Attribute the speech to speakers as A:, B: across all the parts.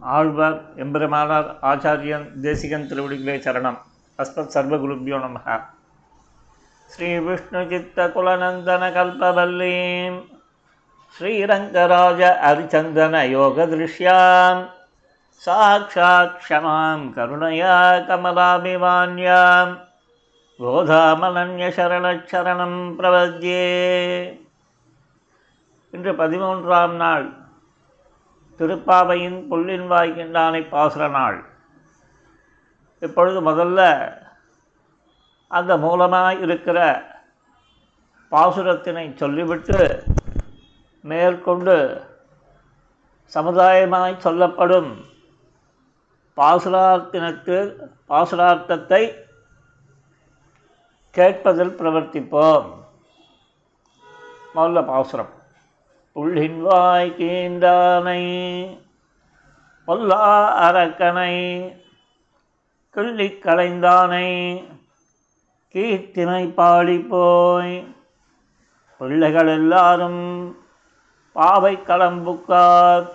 A: ஆழ்வார் எம்பெருமானார் ஆச்சாரியன் தேசிகன் திருவடிகளே சரணம். அஸ்மத் சர்வகுருபியோ நமக ஸ்ரீ விஷ்ணு சித்த குலநந்தன கல்பவல்லீம் ஸ்ரீரங்கராஜ அரிச்சந்தன யோக திருஷ்யாம் சாட்சாத் க்ஷமாம் கருணயா கமலாபிமான்யாம். கோதாமனன்ய சரணச்சரணம் பிரபத்யே இன்று பதிமூன்றாம் நாள் திருப்பாவையின் புல்லின் வாய்க்கின்றானை பாசுர நாள். இப்பொழுது முதல்ல அந்த மூலமாக இருக்கிற பாசுரத்தினை சொல்லிவிட்டு மேற்கொண்டு சமுதாயமாய் சொல்லப்படும் பாசுரார்த்தினத்து பாசுரார்த்தத்தை கேட்பதில் பிரவர்த்திப்போம். முதல்ல பாசுரம். உள்ளின் வாய் கீண்டானை பொல்லா அரக்கனை கிள்ளிக் கலைந்தானை கீர்த்தினை பாடிப்போய். போய் பிள்ளைகள் எல்லாரும் பாவை களம்புக்கார்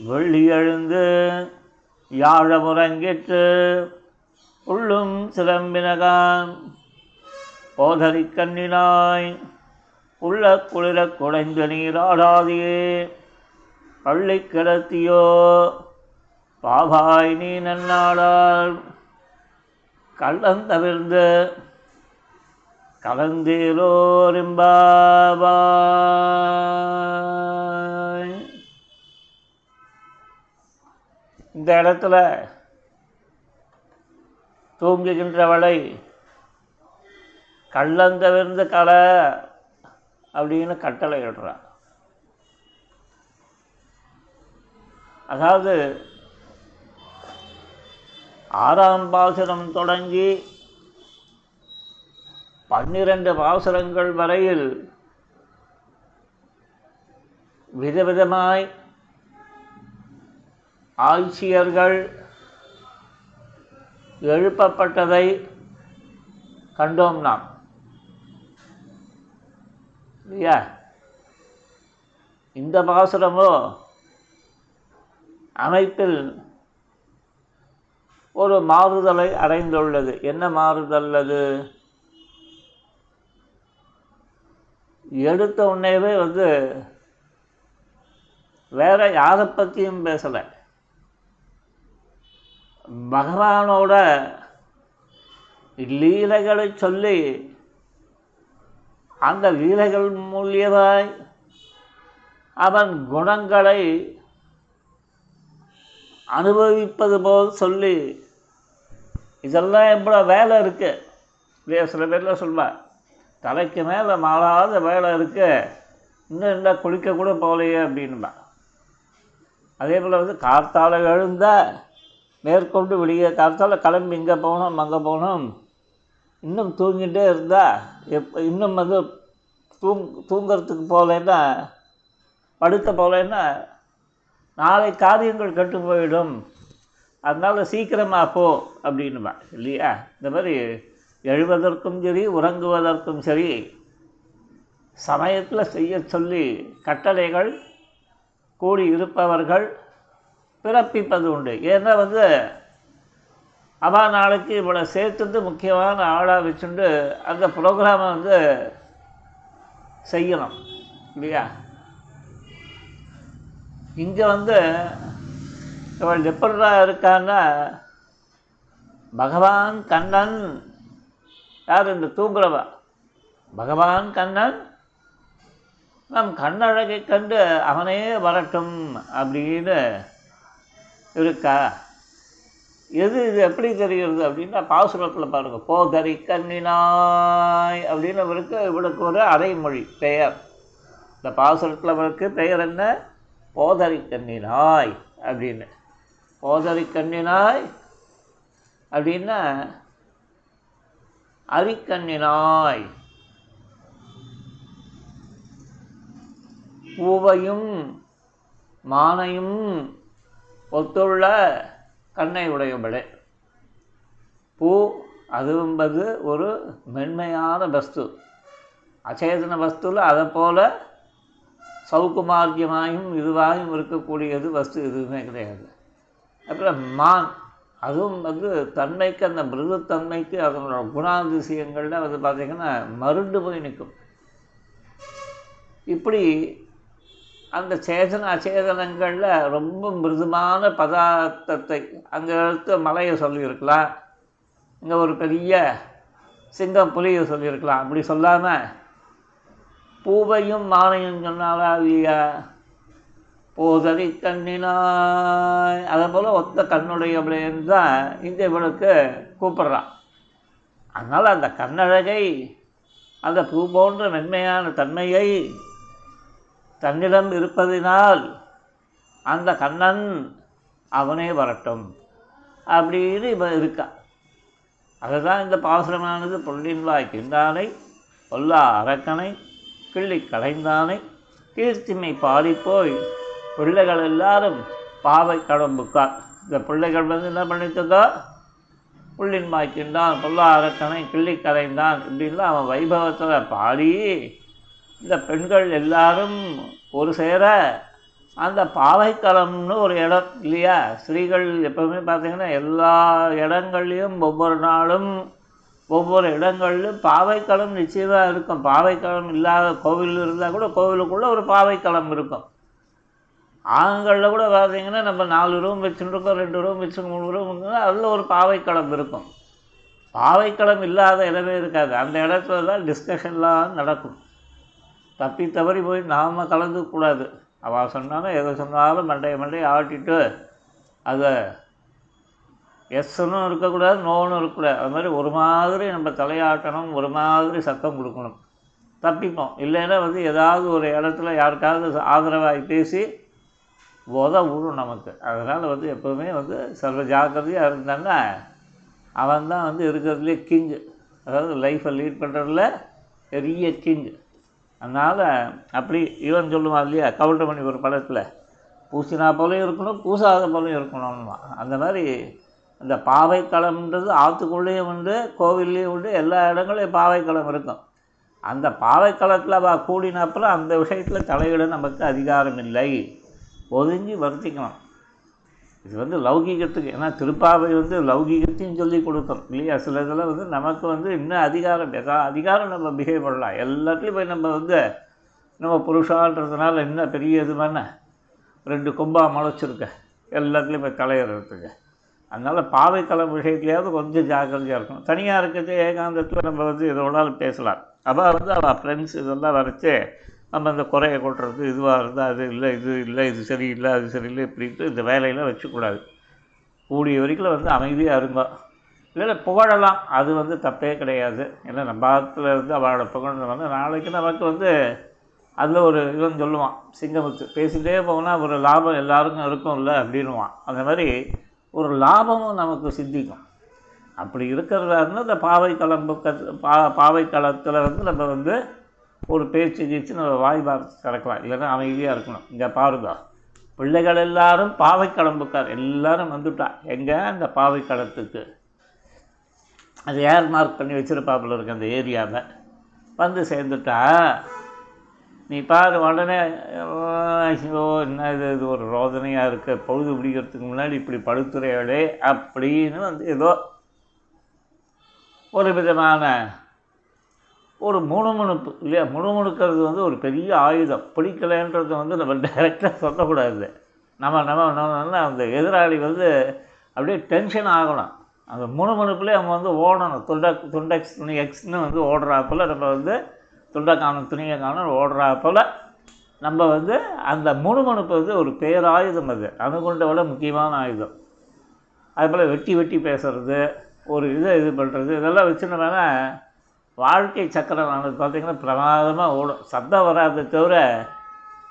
A: வெள்ளி எழுந்து யாழமுறங்கிற்று உள்ளும் சிலம்பினகான் போதரி கண்ணினாய் உள்ள குளிர குடைந்த நீராடாதியே பள்ளி கிடத்தியோ பாபாய் நீ நன்னாடால் கள்ளந்தவிர்ந்து கலந்தேலோரிம்பாவாய் இந்த இடத்துல தூங்குகின்றவளை கள்ளந்தவிழ்ந்து கலை அப்படின்னு கட்டளை இடுறான். அதாவது ஆறாம் பாசுரம் தொடங்கி பன்னிரண்டு பாசுரங்கள் வரையில் விதவிதமாய் ஆட்சியர்கள் எழுப்பப்பட்டதை கண்டோம் நாம். இல்லையா இந்த பாசுரமோ அமைப்பில் ஒரு மாறுதலை அடைந்துள்ளது. என்ன மாறுதல் அது எடுத்த உடனேவே வந்து வேற யாரை பற்றியும் பேசலை. பகவானோட லீலைகளை சொல்லி அந்த லீலைகள் மூலியதாய் அவன் குணங்களை அனுபவிப்பது போல் சொல்லி இதெல்லாம் எவ்வளோ வேலை இருக்கு. இல்லையா சில பேரில் சொல்லுவாள் தலைக்கு மேலே மாறாத வேலை இருக்கு. இன்னும் என்ன குளிக்க கூட போகலையே அப்படின்பா. அதே போல் வந்து காற்றால் எழுந்தால் மேற்கொண்டு வெளியே காற்றால் கிளம்பி இங்கே போகணும் அங்கே போகணும். இன்னும் தூங்கிட்டே இருந்தால் எப் இன்னும் வந்து தூங் தூங்கிறதுக்கு போகலைன்னா படுத்த போகலைன்னா நாளை காரியங்கள் கெட்டு போயிடும். அதனால் சீக்கிரமாக போ அப்படின்னுமா இல்லையா? இந்த மாதிரி எழுவதற்கும் சரி உறங்குவதற்கும் சரி சமயத்தில் செய்ய சொல்லி கட்டளைகள் கூடி இருப்பவர்கள் பிறப்பிப்பது உண்டு. ஏன்னா வந்து அவள் நாளைக்கு இவளை சேர்த்துட்டு முக்கியமான ஆளாக வச்சுட்டு அந்த ப்ரோக்ராமை வந்து செய்யணும் இல்லையா? இங்கே வந்து இவள் எப்படா இருக்கான்னா பகவான் கண்ணன் யார் இந்த தூங்குறவா? பகவான் கண்ணன் நம் கண்ணழகை கண்டு அவனே வரட்டும் அப்படின்னு இருக்கா? எது இது எப்படி தெரிகிறது அப்படின்னா பாசுரத்தில் பாருங்கள் போதரி கண்ணினாய் அப்படின்னு அவருக்கு இவளுக்கு ஒரு அரைமொழி பெயர். இந்த பாசுரத்தில் அவருக்கு பெயர் என்ன? போதரி கண்ணினாய் அப்படின்னு. போதரி கண்ணினாய் அப்படின்னா அரிக்கண்ணினாய் பூவையும் மானையும் ஒத்துள்ள கண்ணை உடையவளே பூ அதுவும்பது ஒரு மென்மையான வஸ்து. அச்சேதன வஸ்துவில் அதை போல் சௌகுமார்யமாயும் இதுவாயும் இருக்கக்கூடியது வஸ்து எதுவுமே கிடையாது. அப்புறம் மான் அதுவும் வந்து தன்மைக்கு அந்த மிருகத்தன்மைக்கு அதனோட குணாதிசயங்களில் வந்து பார்த்திங்கன்னா மருண்டு போய் நிற்கும். இப்படி அந்த சேதன அச்சேதனங்களில் ரொம்ப மிருதுமான பதார்த்தத்தை அங்கே எடுத்து மலையை சொல்லியிருக்கலாம். இங்கே ஒரு பெரிய சிங்கம் புலியை சொல்லியிருக்கலாம். அப்படி சொல்லாமல் பூவையும் மானையும் சொன்னாலா இல்லையா போதறி கண்ணினாய் அதை போல் ஒத்த கண்ணுடையவளேன்னு தான் இந்த இவளுக்கு கூப்பிட்றான். அதனால் அந்த கண்ணழகை அந்த பூ போன்ற மென்மையான தன்மையை தன்னிடம் இருப்பதினால் அந்த கண்ணன் அவனே வரட்டும். அப்படின்னு இவன் இருக்கான் அதுதான் இந்த பாசுரமானது பொருளின்வாய் கிண்டானை பொல்லா அரக்கனை கிள்ளி களைந்தானை கீர்த்திமை பாடிப்போய் பிள்ளைகள் எல்லாரும் பாவை கடம்புக்கார். இந்த பிள்ளைகள் வந்து என்ன பண்ணிட்டுக்கோ புள்ளின் மாய்க்கின்றான் பொல்லா அரக்கனை கிள்ளி கரைந்தான் இப்படின்லாம் அவன் வைபவத்தில் பாடி இந்த பெண்கள் எல்லாரும் ஒரு சேர அந்த பாவைக்களம்னு ஒரு இடம் இல்லையா? ஸ்திரீகள் எப்போவுமே பார்த்தீங்கன்னா எல்லா இடங்கள்லையும் ஒவ்வொரு நாளும் ஒவ்வொரு இடங்கள்லையும் பாவைக்களம் நிச்சயமாக இருக்கும். பாவைக்களம் இல்லாத கோவில் இருந்தால் கூட கோவிலுக்குள்ளே ஒரு பாவைக்களம் இருக்கும். ஆண்களில் கூட பார்த்தீங்கன்னா நம்ம நாலு ரூம் வச்சுருக்கோம் ரெண்டு ரூம் வச்சு மூணு ரூம் அதில் ஒரு பாவைக்களம் இருக்கும். பாவைக்களம் இல்லாத இடமே இருக்காது. அந்த இடத்துல தான் டிஸ்கஷன்லாம் நடக்கும். தப்பி தவறி போய் நாம் கலந்துக்கூடாது அவள் சொன்னாலும் எதை சொன்னாலும் மண்டையை மண்டையை ஆட்டிட்டு அதை எஸ்ஸுன்னு இருக்கக்கூடாது நோன்னு இருக்கக்கூடாது. அது மாதிரி ஒரு மாதிரி நம்ம தலையாட்டணும் ஒரு மாதிரி சத்தம் கொடுக்கணும். தப்பிப்போம். இல்லைன்னா வந்து ஏதாவது ஒரு இடத்துல யாருக்காவது ஆதரவாகி பேசி உத விடும் நமக்கு. அதனால் வந்து எப்போவுமே வந்து சர்வ ஜாக்கிரதையாக இருந்தான்னா அவன் தான் வந்து இருக்கிறதுலே கிங்கு அதாவது லைஃப்பை லீட் பண்ணுறதுல பெரிய கிங்கு அதனால் அப்படி இவன் சொல்லுவான் இல்லையா கவுண்டமணி ஒரு படத்தில் பூசினா போலையும் இருக்கணும் பூசாத போலையும் இருக்கணும்மா அந்த மாதிரி இந்த பாவைக்களம்ன்றது ஆற்றுக்குள்ளேயும் உண்டு கோவில்லையும் உண்டு எல்லா இடங்களையும் பாவைக்களம் இருக்கும். அந்த பாவைக்களத்தில் வா கூடினப்பில் அந்த விஷயத்தில் தலையிட நமக்கு அதிகாரம் இல்லை. ஒதுங்கி வருத்திக்கணும். இது வந்து லௌகீகத்துக்கு ஏன்னா திருப்பாவை வந்து லௌகீகத்தையும் சொல்லி கொடுக்கும் இல்லையா? சில இதில் வந்து நமக்கு வந்து இன்னும் அதிகாரம் எதா அதிகாரம் நம்ம பிஹேவ் பண்ணலாம். எல்லாத்துலேயும் போய் நம்ம வந்து நம்ம புருஷான்றதுனால என்ன பெரிய இது பண்ண ரெண்டு கொம்பாக முளைச்சிருக்க எல்லாத்துலேயும் போய் தலையிடுறதுக்கு அதனால் பாவை கலை விஷயத்துலையாவது கொஞ்சம் ஜாக்கிரதையாக இருக்கணும். தனியாக இருக்கிறது ஏகாந்தத்தில் நம்ம வந்து இதோட பேசலாம். அவள் வந்து அவள் ஃப்ரெண்ட்ஸ் இதெல்லாம் வரைச்சி நம்ம இந்த குறையை கொட்டுறது இதுவாக இருந்தால் அது இல்லை இது இல்லை இது சரியில்லை அது சரியில்லை இப்படின்ட்டு இந்த வேலையெல்லாம் வச்சுக்கூடாது. கூடிய வரைக்கும் வந்து அமைதியாக இருந்தோம் இல்லை புகழலாம். அது வந்து தப்பே கிடையாது. ஏன்னா நம்ம ஆத்துல இருந்து அவளோட புகழ்ந்து வந்து நாளைக்கு நமக்கு வந்து அதில் ஒரு இதுன்னு சொல்லுவான் சிங்கமுத்து பேசிகிட்டே போனால் ஒரு லாபம் எல்லாருக்கும் இருக்கும்ல அப்படின்னுவான். அந்த மாதிரி ஒரு லாபமும் நமக்கு சித்திக்கும் அப்படி இருக்கிறதா இருந்தால் இந்த பாவை களம்பு பா பாவை களத்தில் வந்து நம்ம வந்து ஒரு பேச்சு கீச்சு நம்ம வாய் பார்த்து கிடக்கலாம் இல்லைன்னா அமைதியாக இருக்கணும். இங்கே பாருங்க. பிள்ளைகள் எல்லாரும் பாவை களம்புக்கார். எல்லாரும் வந்துட்டா. எங்கே? அந்த பாவை கடத்துக்கு. அது ஏர் மார்க் பண்ணி வச்சுருப்பாப்புல இருக்கு அந்த ஏரியாவை. வந்து சேர்ந்துட்டா. நீ பாரு உடனே ஐயோ என்ன இது? இது ஒரு ரோதனையாக இருக்குது பொழுது பிடிக்கிறதுக்கு முன்னாடி இப்படி படுத்துறையோடே அப்படின்னு வந்து ஏதோ ஒரு விதமான ஒரு முணுமுணுப்பு இல்லையா? முணுமுணுக்கிறது வந்து ஒரு பெரிய ஆயுதம். பிடிக்கலைன்றது வந்து நம்ம டைரெக்டாக சொல்லக்கூடாது. நம்ம நம்ம நம்ம அந்த எதிராளி வந்து அப்படியே டென்ஷன் ஆகணும். அந்த முணுமுணுப்புலேயே அவங்க வந்து ஓடணும். துண்டை துண்டெக்ஸ் துணி எக்ஸ்னு வந்து ஓடுறாப்பில் நம்ம வந்து துண்டை காணும் துணியை காணும் ஓடுறாப்பில் நம்ம வந்து அந்த முணுமுணுப்பு வந்து ஒரு பேராயுதம் அது. அணுகுண்டை விட முக்கியமான ஆயுதம். அதுபோல் வெட்டி வெட்டி பேசுறது ஒரு இதை இது பண்ணுறது இதெல்லாம் வச்சுருந்தோம்னா வாழ்க்கை சக்கரம் ஆனது பார்த்திங்கன்னா பிரமாதமாக ஓடும். சத்தம் வராத தவிர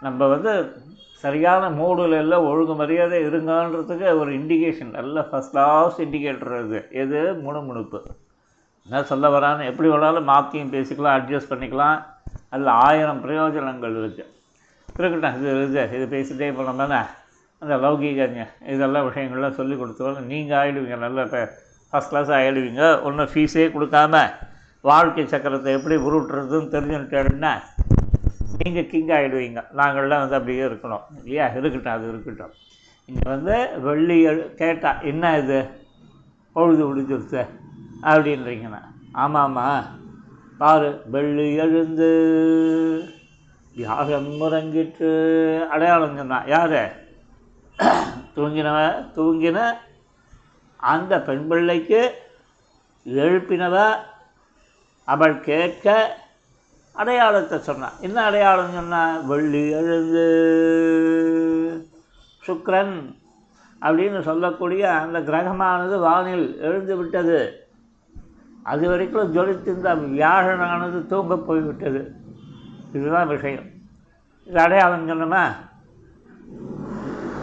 A: நம்ம வந்து சரியான மூடில் எல்லாம் ஒழுங்கு மரியாதை இருங்கன்றதுக்கு ஒரு இண்டிகேஷன் நல்ல ஃபஸ்ட் கிளாஸ் இண்டிகேட்டர் இது எது? முணுமுணுப்பு. என்ன சொல்ல வரான்னு எப்படி வேணாலும் மாற்றியும் பேசிக்கலாம் அட்ஜஸ்ட் பண்ணிக்கலாம். அதில் ஆயிரம் பிரயோஜனங்கள் இருக்குது இருக்கட்டும் இது இது இது பேசிகிட்டே போனோம்னா அந்த லௌகீகங்க இதெல்லாம் விஷயங்கள்லாம் சொல்லி கொடுத்தோம் நீங்கள் ஆகிடுவீங்க நல்ல இப்போ ஃபஸ்ட் கிளாஸ் ஆகிடுவீங்க ஒன்றும் ஃபீஸே கொடுக்காம வாழ்க்கை சக்கரத்தை எப்படி உருட்டுறதுன்னு தெரிஞ்சுக்கிட்டேன்னா நீங்கள் கிங் ஆகிடுவீங்க நாங்கள்லாம் வந்து அப்படியே இருக்கணும். இல்லையா? இருக்கட்டும் அது இருக்கட்டும். இங்கே வந்து வெள்ளி எழு என்ன இது? பொழுது முடிஞ்சிருச்சு? அப்படின்றீங்கண்ணா ஆமாம்மா. பாரு வெள்ளி எழுந்து யாகம் முறங்கிட்டு அடையாளம் சொன்னான் யார்? தூங்கினவ தூங்கின அந்த பெண் பிள்ளைக்கு எழுப்பினவ அவள் கேட்க அடையாளத்தை சொன்னான். என்ன அடையாளம் சொன்னால் வெள்ளி எழுந்து சுக்ரன் அப்படின்னு சொல்லக்கூடிய அந்த கிரகமானது வானில் எழுந்து விட்டது. அது வரைக்கும் ஜொலித்திருந்த வியாழனானது தூங்க போய்விட்டது. இதுதான் விஷயம். இது அடையாளம் சொன்னோமா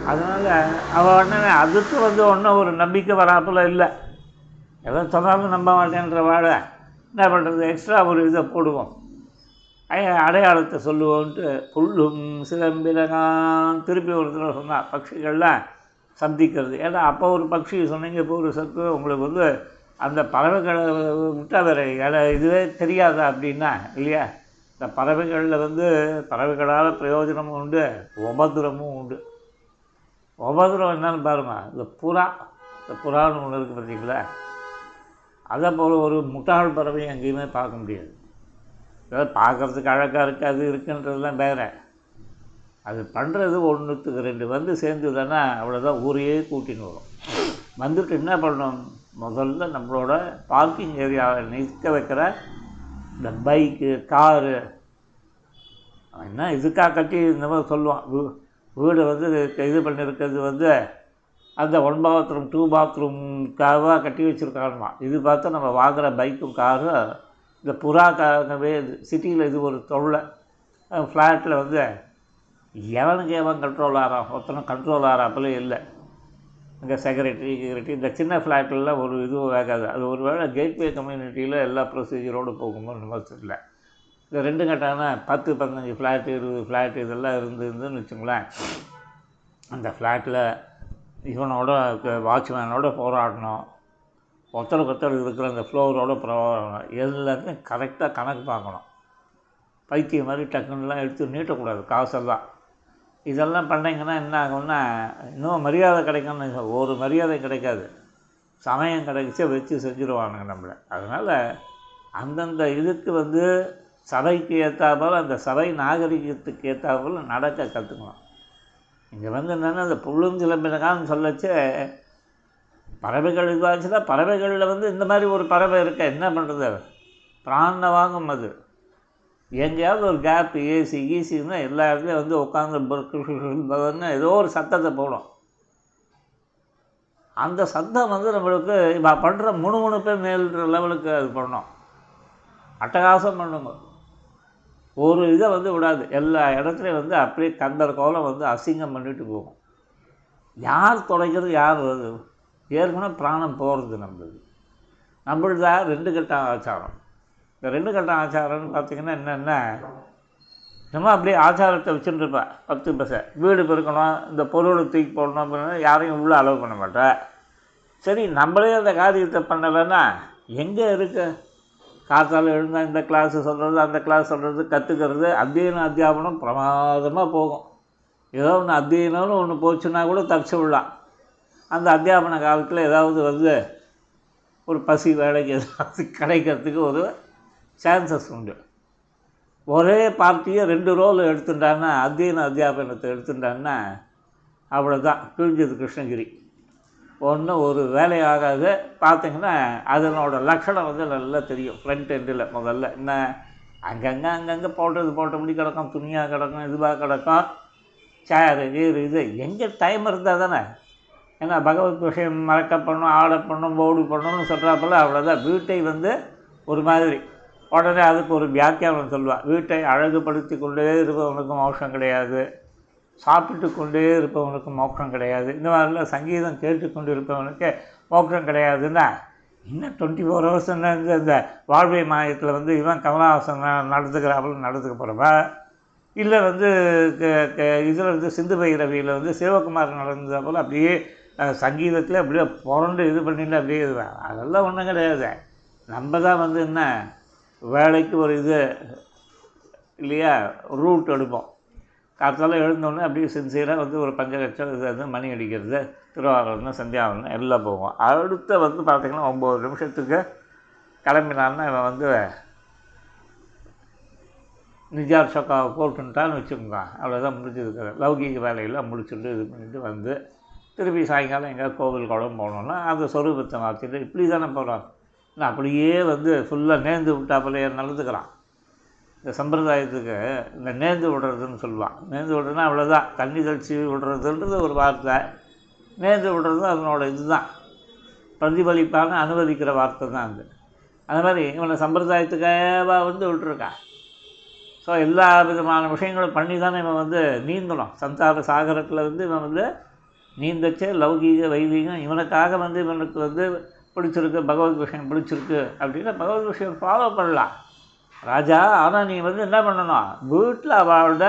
A: அதனால் அவள் உடனே அதுக்கு வந்து ஒன்றும் ஒரு நம்பிக்கை வராப்பில் இல்லை. எதை சொன்னாலும் நம்ப மாட்டேன்ற வாழை. என்ன பண்ணுறது எக்ஸ்ட்ரா ஒரு இதை போடுவோம். அடையாளத்தை சொல்லுவோன்ட்டு புல்லும் சிலம்பிலகான் திருப்பி ஒரு தடவை சொன்னான் பட்சிகள்லாம் சந்திக்கிறது. ஏன்னா அப்போ ஒரு பட்சி சொன்னீங்க இப்போ ஒரு சத்து உங்களுக்கு வந்து அந்த பறவைகளை விட்டால் வேறு இட இதுவே தெரியாதா அப்படின்னா இல்லையா? இந்த பறவைகளில் வந்து பறவைகளால் பிரயோஜனமும் உண்டு உபதிரமும் உண்டு. உபதிரம் என்னன்னு பாருங்கள் இந்த புறா இந்த புறான்னு ஒன்று இருக்குது பார்த்தீங்களா? அதை போல் ஒரு முட்டாள் பறவை எங்கேயுமே பார்க்க முடியாது. ஏதாவது பார்க்குறதுக்கு அழகாக இருக்குது அது இருக்குன்றதுலாம் வேறு. அது பண்ணுறது ஒன்றுத்துக்கு ரெண்டு வந்து சேர்ந்துதுன்னா அவ்வளோதான் ஊரையே கூட்டின்னு வரும். வந்துட்டு என்ன பண்ணணும்? முதல்ல நம்மளோட பார்க்கிங் ஏரியாவை நிற்க வைக்கிற இந்த பைக்கு காரு என்ன இதுக்காக கட்டி இந்த மாதிரி சொல்லுவான். வீ- வீடு வந்து இது பண்ணியிருக்கிறது வந்து அந்த ஒன் பாத்ரூம் டூ பாத்ரூம்க்காக கட்டி வச்சுருக்கானுமா இது பார்த்தா நம்ம வாங்குகிற பைக்கும் காரும் இந்த புறாக்காகவே இது சிட்டியில் இது ஒரு தொல்லை. ஃப்ளாட்டில் வந்து எவனுக்கு எவன் கண்ட்ரோல் ஆகிறான் ஒருத்தனும் கண்ட்ரோல் ஆகிறாப்பில் இல்லை. இங்கே செக்ரட்டரி செக்ரட்டரி இந்த சின்ன ஃப்ளாட்லலாம் ஒரு இதுவும் வேகாது அது ஒரு வேளை கேட்வே கம்யூனிட்டியில் எல்லா ப்ரொசீஜரோடு போகுமோ நம்ம தெரியல. இந்த ரெண்டு கட்டான பத்து பதினஞ்சு ஃப்ளாட்டு இருபது ஃப்ளாட்டு இதெல்லாம் இருந்து வச்சுங்களேன். அந்த ஃப்ளாட்டில் இவனோட வாட்ச்மேனோட போராடணும். ஒருத்தருக்கு ஒருத்தர் இருக்கிற அந்த ஃப்ளோரோட போராடணும். எல்லாத்தையும் கரெக்டாக கணக்கு பார்க்கணும். பைத்தியம் மாதிரி டக்குன்னுலாம் எடுத்து நீட்டக்கூடாது காசெல்லாம். இதெல்லாம் பண்ணிங்கன்னா என்ன ஆகும்னா இன்னும் மரியாதை கிடைக்கும்னு ஒரு மரியாதை கிடைக்காது. சமயம் கிடைச்சா வச்சு செஞ்சுருவானுங்க நம்மளை. அதனால் அந்தந்த இதுக்கு வந்து சபைக்கு ஏற்றாப்போல் அந்த சபை நாகரிகத்துக்கு ஏற்றாப்போல் நடக்க கற்றுக்கணும் இங்கே வந்து என்னென்னா அந்த புல்லும் சிலம்பினகான்னு சொல்லச்சு. பறவைகள் இதுவாச்சுன்னா பறவைகளில் வந்து இந்த மாதிரி ஒரு பறவை இருக்க? என்ன பண்ணுறது பிராண வாங்கும் அது. எங்கேயாவது ஒரு கேப் ஏசி ஈசின்னா எல்லா இடத்துலையும் வந்து உட்காந்து ஏதோ ஒரு சத்தத்தை போடும். அந்த சத்தம் வந்து நம்மளுக்கு இப்போ பண்ணுற முணுமுணுப்பே மேல்ற லெவலுக்கு அது பண்ணோம். அட்டகாசம் பண்ணுங்க. ஒரு இதை வந்து விடாது. எல்லா இடத்துலையும் வந்து அப்படியே கண்டர் கோலம் வந்து அசிங்கம் பண்ணிட்டு போகும். யார் தொலைக்கிறது யார் வருது ஏற்கனவே பிராணம் போகிறது நம்மளுது. தான் ரெண்டு கட்டம் ஆச்சாரம். இந்த ரெண்டு கட்டம் ஆச்சாரம்னு பார்த்தீங்கன்னா என்னென்ன நம்ம அப்படியே ஆச்சாரத்தை வச்சுட்டு இருப்பேன் பத்து பைசா. வீடு பெருக்கணும் இந்த பொருளை தூக்கி போடணும் அப்படின்னா யாரையும் உள்ளே அலோவ் பண்ண மாட்டேன் சரி நம்மளே அந்த காரியத்தை பண்ணலைன்னா எங்கே இருக்குது காத்தால் எழுந்தால் இந்த கிளாஸ் சொல்கிறது அந்த கிளாஸ் சொல்கிறது கற்றுக்கிறது அத்தியன அத்தியாபனம் பிரமாதமாக போகும். ஏதோ ஒன்று அத்தியனம்னு ஒன்று போச்சுன்னா கூட தப்பிச்சு விடலாம். அந்த அத்தியாபன காலத்தில் ஏதாவது வந்து ஒரு பசி வேலைக்கு ஏதாவது கிடைக்கிறதுக்கு ஒரு சான்சஸ் உண்டு. ஒரே பார்ட்டியை ரெண்டு ரோல் எடுத்துட்டான்னா அத்தியன அத்தியாபனத்தை எடுத்துட்டான்னா அவ்வளோதான் கிழிஞ்சது கிருஷ்ணகிரி. ஒன்றும் ஒரு வேலையாகாது. பார்த்தீங்கன்னா அதனோட லட்சணம் வந்து நல்லா தெரியும். ஃப்ரண்ட் எண்டில் முதல்ல. என்ன? அங்கங்கே அங்கங்கே போட்டது போட்டபடி கிடக்கும். துணியாக கிடக்கும் இதுவாக கிடக்கும். சேரு கீரு இது. எங்கே டைம் இருந்தால் தானே? ஏன்னா பகவத் விஷயம் மறக்க பண்ணும் ஆட பண்ணும் போடு பண்ணணும்னு சொல்கிறாப்புல அவ்வளோதான் வீட்டை வந்து ஒரு மாதிரி. உடனே அதுக்கு ஒரு வியாக்கியானம் சொல்லுவாள் வீட்டை அழகுபடுத்தி கொண்டே இருப்பவனுக்கு மோஷம் கிடையாது. சாப்பிட்டு கொண்டே இருப்பவனுக்கு மோக்கம் கிடையாது. இந்த மாதிரிலாம் சங்கீதம் கேட்டுக்கொண்டு இருப்பவனுக்கு மோக்கம் கிடையாதுன்னா இன்னும் டுவெண்ட்டி ஃபோர் ஹவர்ஸ் இந்த இந்த வாழ்வை மாயத்தில் வந்து இவன் கமலஹாசன் நடந்துக்கிறாப்புல நடந்துக்க போகிறவா இல்லை வந்து இதில் வந்து சிந்து பைரவியில் வந்து சிவகுமார் நடந்தது போல் அப்படியே சங்கீதத்தில் அப்படியே புரண்டு இது பண்ணிட்டு அப்படியே இதுதான் அதெல்லாம் ஒன்றும் கிடையாது. நம்ம தான் வந்து என்ன வேலைக்கு ஒரு இது இல்லையா ரூட் எடுப்போம். காலத்தால் எழுந்தோடனே அப்படியே சின்சியராக வந்து ஒரு பஞ்சகட்சம் இது அது மணி அடிக்கிறது திருவாரூர்னு சந்தியாவனம் எல்லாம் போவோம். அடுத்த வந்து பார்த்திங்கன்னா ஒம்பது நிமிஷத்துக்கு கிளம்பினான்னா இவன் வந்து நிஜார் சொக்காவை போட்டுன்ட்டான்னு வச்சுக்கோங்க. அவ்வளோதான் முடிஞ்சதுக்கு. லௌகீக வேலையெல்லாம் முடிச்சுட்டு இது பண்ணிட்டு வந்து திருப்பி சாயங்காலம் எங்கேயாவது கோவில் குளம் போனோம்னா அந்த சொரூபத்தை மாற்றிட்டு இப்படி தானே போகிறான் நான் அப்படியே வந்து ஃபுல்லாக நேர்ந்து விட்டாப்புலையே நடந்துக்கிறான். இந்த சம்பிரதாயத்துக்கு இந்த நேர்ந்து விடுறதுன்னு சொல்லுவான். நேர்ந்து விடுறதுன்னா அவ்வளோதான் தண்ணி தெளிச்சு விடுறதுன்றது ஒரு வார்த்தை. நேர்ந்து விடுறது அதனோட இதுதான். பிரதிபலிப்பான அனுமதிக்கிற வார்த்தை தான் அது. அந்த மாதிரி இவனை சம்பிரதாயத்துக்காக வந்து விட்டுருக்கான் ஸோ எல்லா விதமான விஷயங்களும் பண்ணி தானே இவன் வந்து நீந்தணும். சந்தார சாகரத்தில் வந்து இவன் வந்து நீந்தச்சே லௌகீக வைதீகம். இவனுக்காக வந்து இவனுக்கு வந்து பிடிச்சிருக்கு பகவத் விஷயம் பிடிச்சிருக்கு அப்படின்னா பகவத் விஷயம் ஃபாலோ பண்ணலாம். ராஜா ஆனால் நீ வந்து என்ன பண்ணணும்? வீட்டில் அவளோட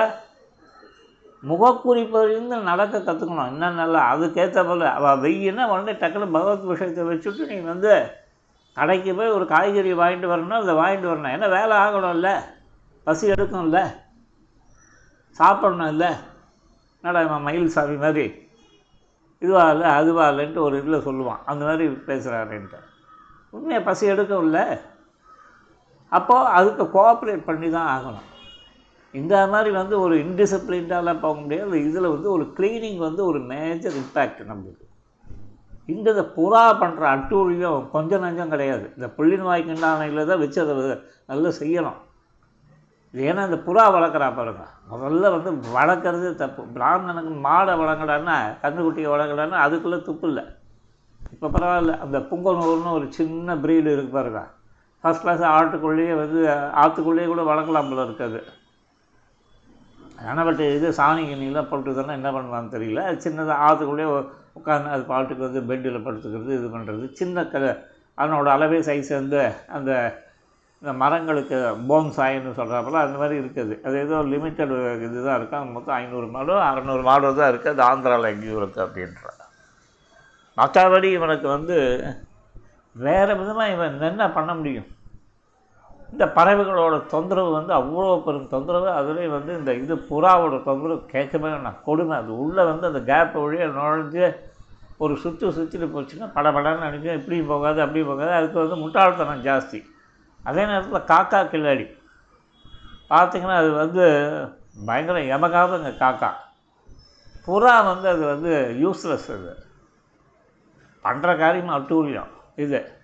A: முகக்குறிப்பிலிருந்து நடக்க கற்றுக்கணும் என்னென்னலாம்? அதுக்கேற்ற போல். அவள் வெய்யினா உடனே டக்குனு பகவத் விஷயத்தை வச்சுட்டு நீ வந்து கடைக்கு போய் ஒரு காய்கறி வாங்கிட்டு வரணும் அதை வாங்கிட்டு வரணும். ஏன்னா வேலை ஆகணும்ல. பசி எடுக்கும்ல. சாப்பிடணும் இல்லை என்னடா மயில் சாமி மாதிரி? இதுவா இல்லை அதுவா இல்லைன்ட்டு ஒரு இதில் சொல்லுவான். அந்த மாதிரி பேசுகிறாருன்ட்டு உண்மையாக பசி எடுக்கும்ல? அப்போது அதுக்கு கோஆப்ரேட் பண்ணி தான் ஆகணும். இந்த மாதிரி வந்து ஒரு இன்டிசிப்ளின்டாலாம் போக முடியாது. இதில் வந்து ஒரு க்ளீனிங் வந்து ஒரு மேஜர் இம்பேக்ட் நம்மளுக்கு. இந்த இந்த புறா பண்ணுற அட்டூழியம் கொஞ்சம் நஞ்சம் கிடையாது. இந்த புள்ளின் வாய்க்கிண்டானையில் தான் வச்சு அதை நல்லா செய்யணும். இது ஏன்னா இந்த புறா வளர்க்குறா பாருங்க. முதல்ல வந்து வளர்க்குறது தப்பு. பிராமணனுக்கு மாடை வளர்க்கலான்னா கன்றுக்குட்டியை வளர்க்கலான்னா அதுக்குள்ளே துப்பு இல்லை. இப்போ பரவாயில்ல. அந்த புங்கனூர்னு ஒரு சின்ன ப்ரீடு இருக்கு பாருங்க. ஃபஸ்ட் கிளாஸ் ஆட்டுக்குள்ளேயே வந்து ஆற்றுக்குள்ளேயே கூட வளர்க்கலாம் போல இருக்காது ஆனால் பட் இது சாணி கண்ணிலாம் போட்டுதுன்னா என்ன பண்ணுவான்னு தெரியல. சின்னதாக ஆற்றுக்குள்ளேயே உட்காந்து அது பாட்டுக்கு வந்து பெட்டில் படுத்துக்கிறது இது பண்ணுறது சின்ன க அதனோட அளவே சைஸ் வந்து அந்த இந்த மரங்களுக்கு போன்சாயின்னு சொல்கிறாப்புல அந்த மாதிரி இருக்குது. அது ஏதோ லிமிட்டட் இது தான் இருக்குது அது மொத்தம் ஐநூறு மாடோ அறநூறு மாடோ தான் இருக்குது அது ஆந்திராவில் எங்கேயும் இருக்குது அப்படின்ற மற்றபடி இவனுக்கு வந்து வேறு விதமாக இவன் என்ன பண்ண முடியும்? இந்த பறவைகளோட தொந்தரவு வந்து அவ்வளோ பெரும் தொந்தரவு. அதுலேயும் வந்து இந்த இது புறாவோட தொந்தரவு கேட்கவே வேணாம். கொடுமை. அது உள்ளே வந்து அந்த கேப் வழியாக நுழைஞ்சு ஒரு சுற்று சுற்றிட்டு போச்சுன்னா படபடன்னு நினைக்கும். இப்படியும் போகாது அப்படியும் போகாது. அதுக்கு வந்து முட்டாள்தனம் ஜாஸ்தி. அதே நேரத்தில் காக்கா கில்லாடி. பார்த்திங்கன்னா அது வந்து பயங்கர எமகாதங்க காக்கா. புறா வந்து அது வந்து யூஸ்லெஸ் அது. பண்ணுற காரியம் அட்டூழியம். இது.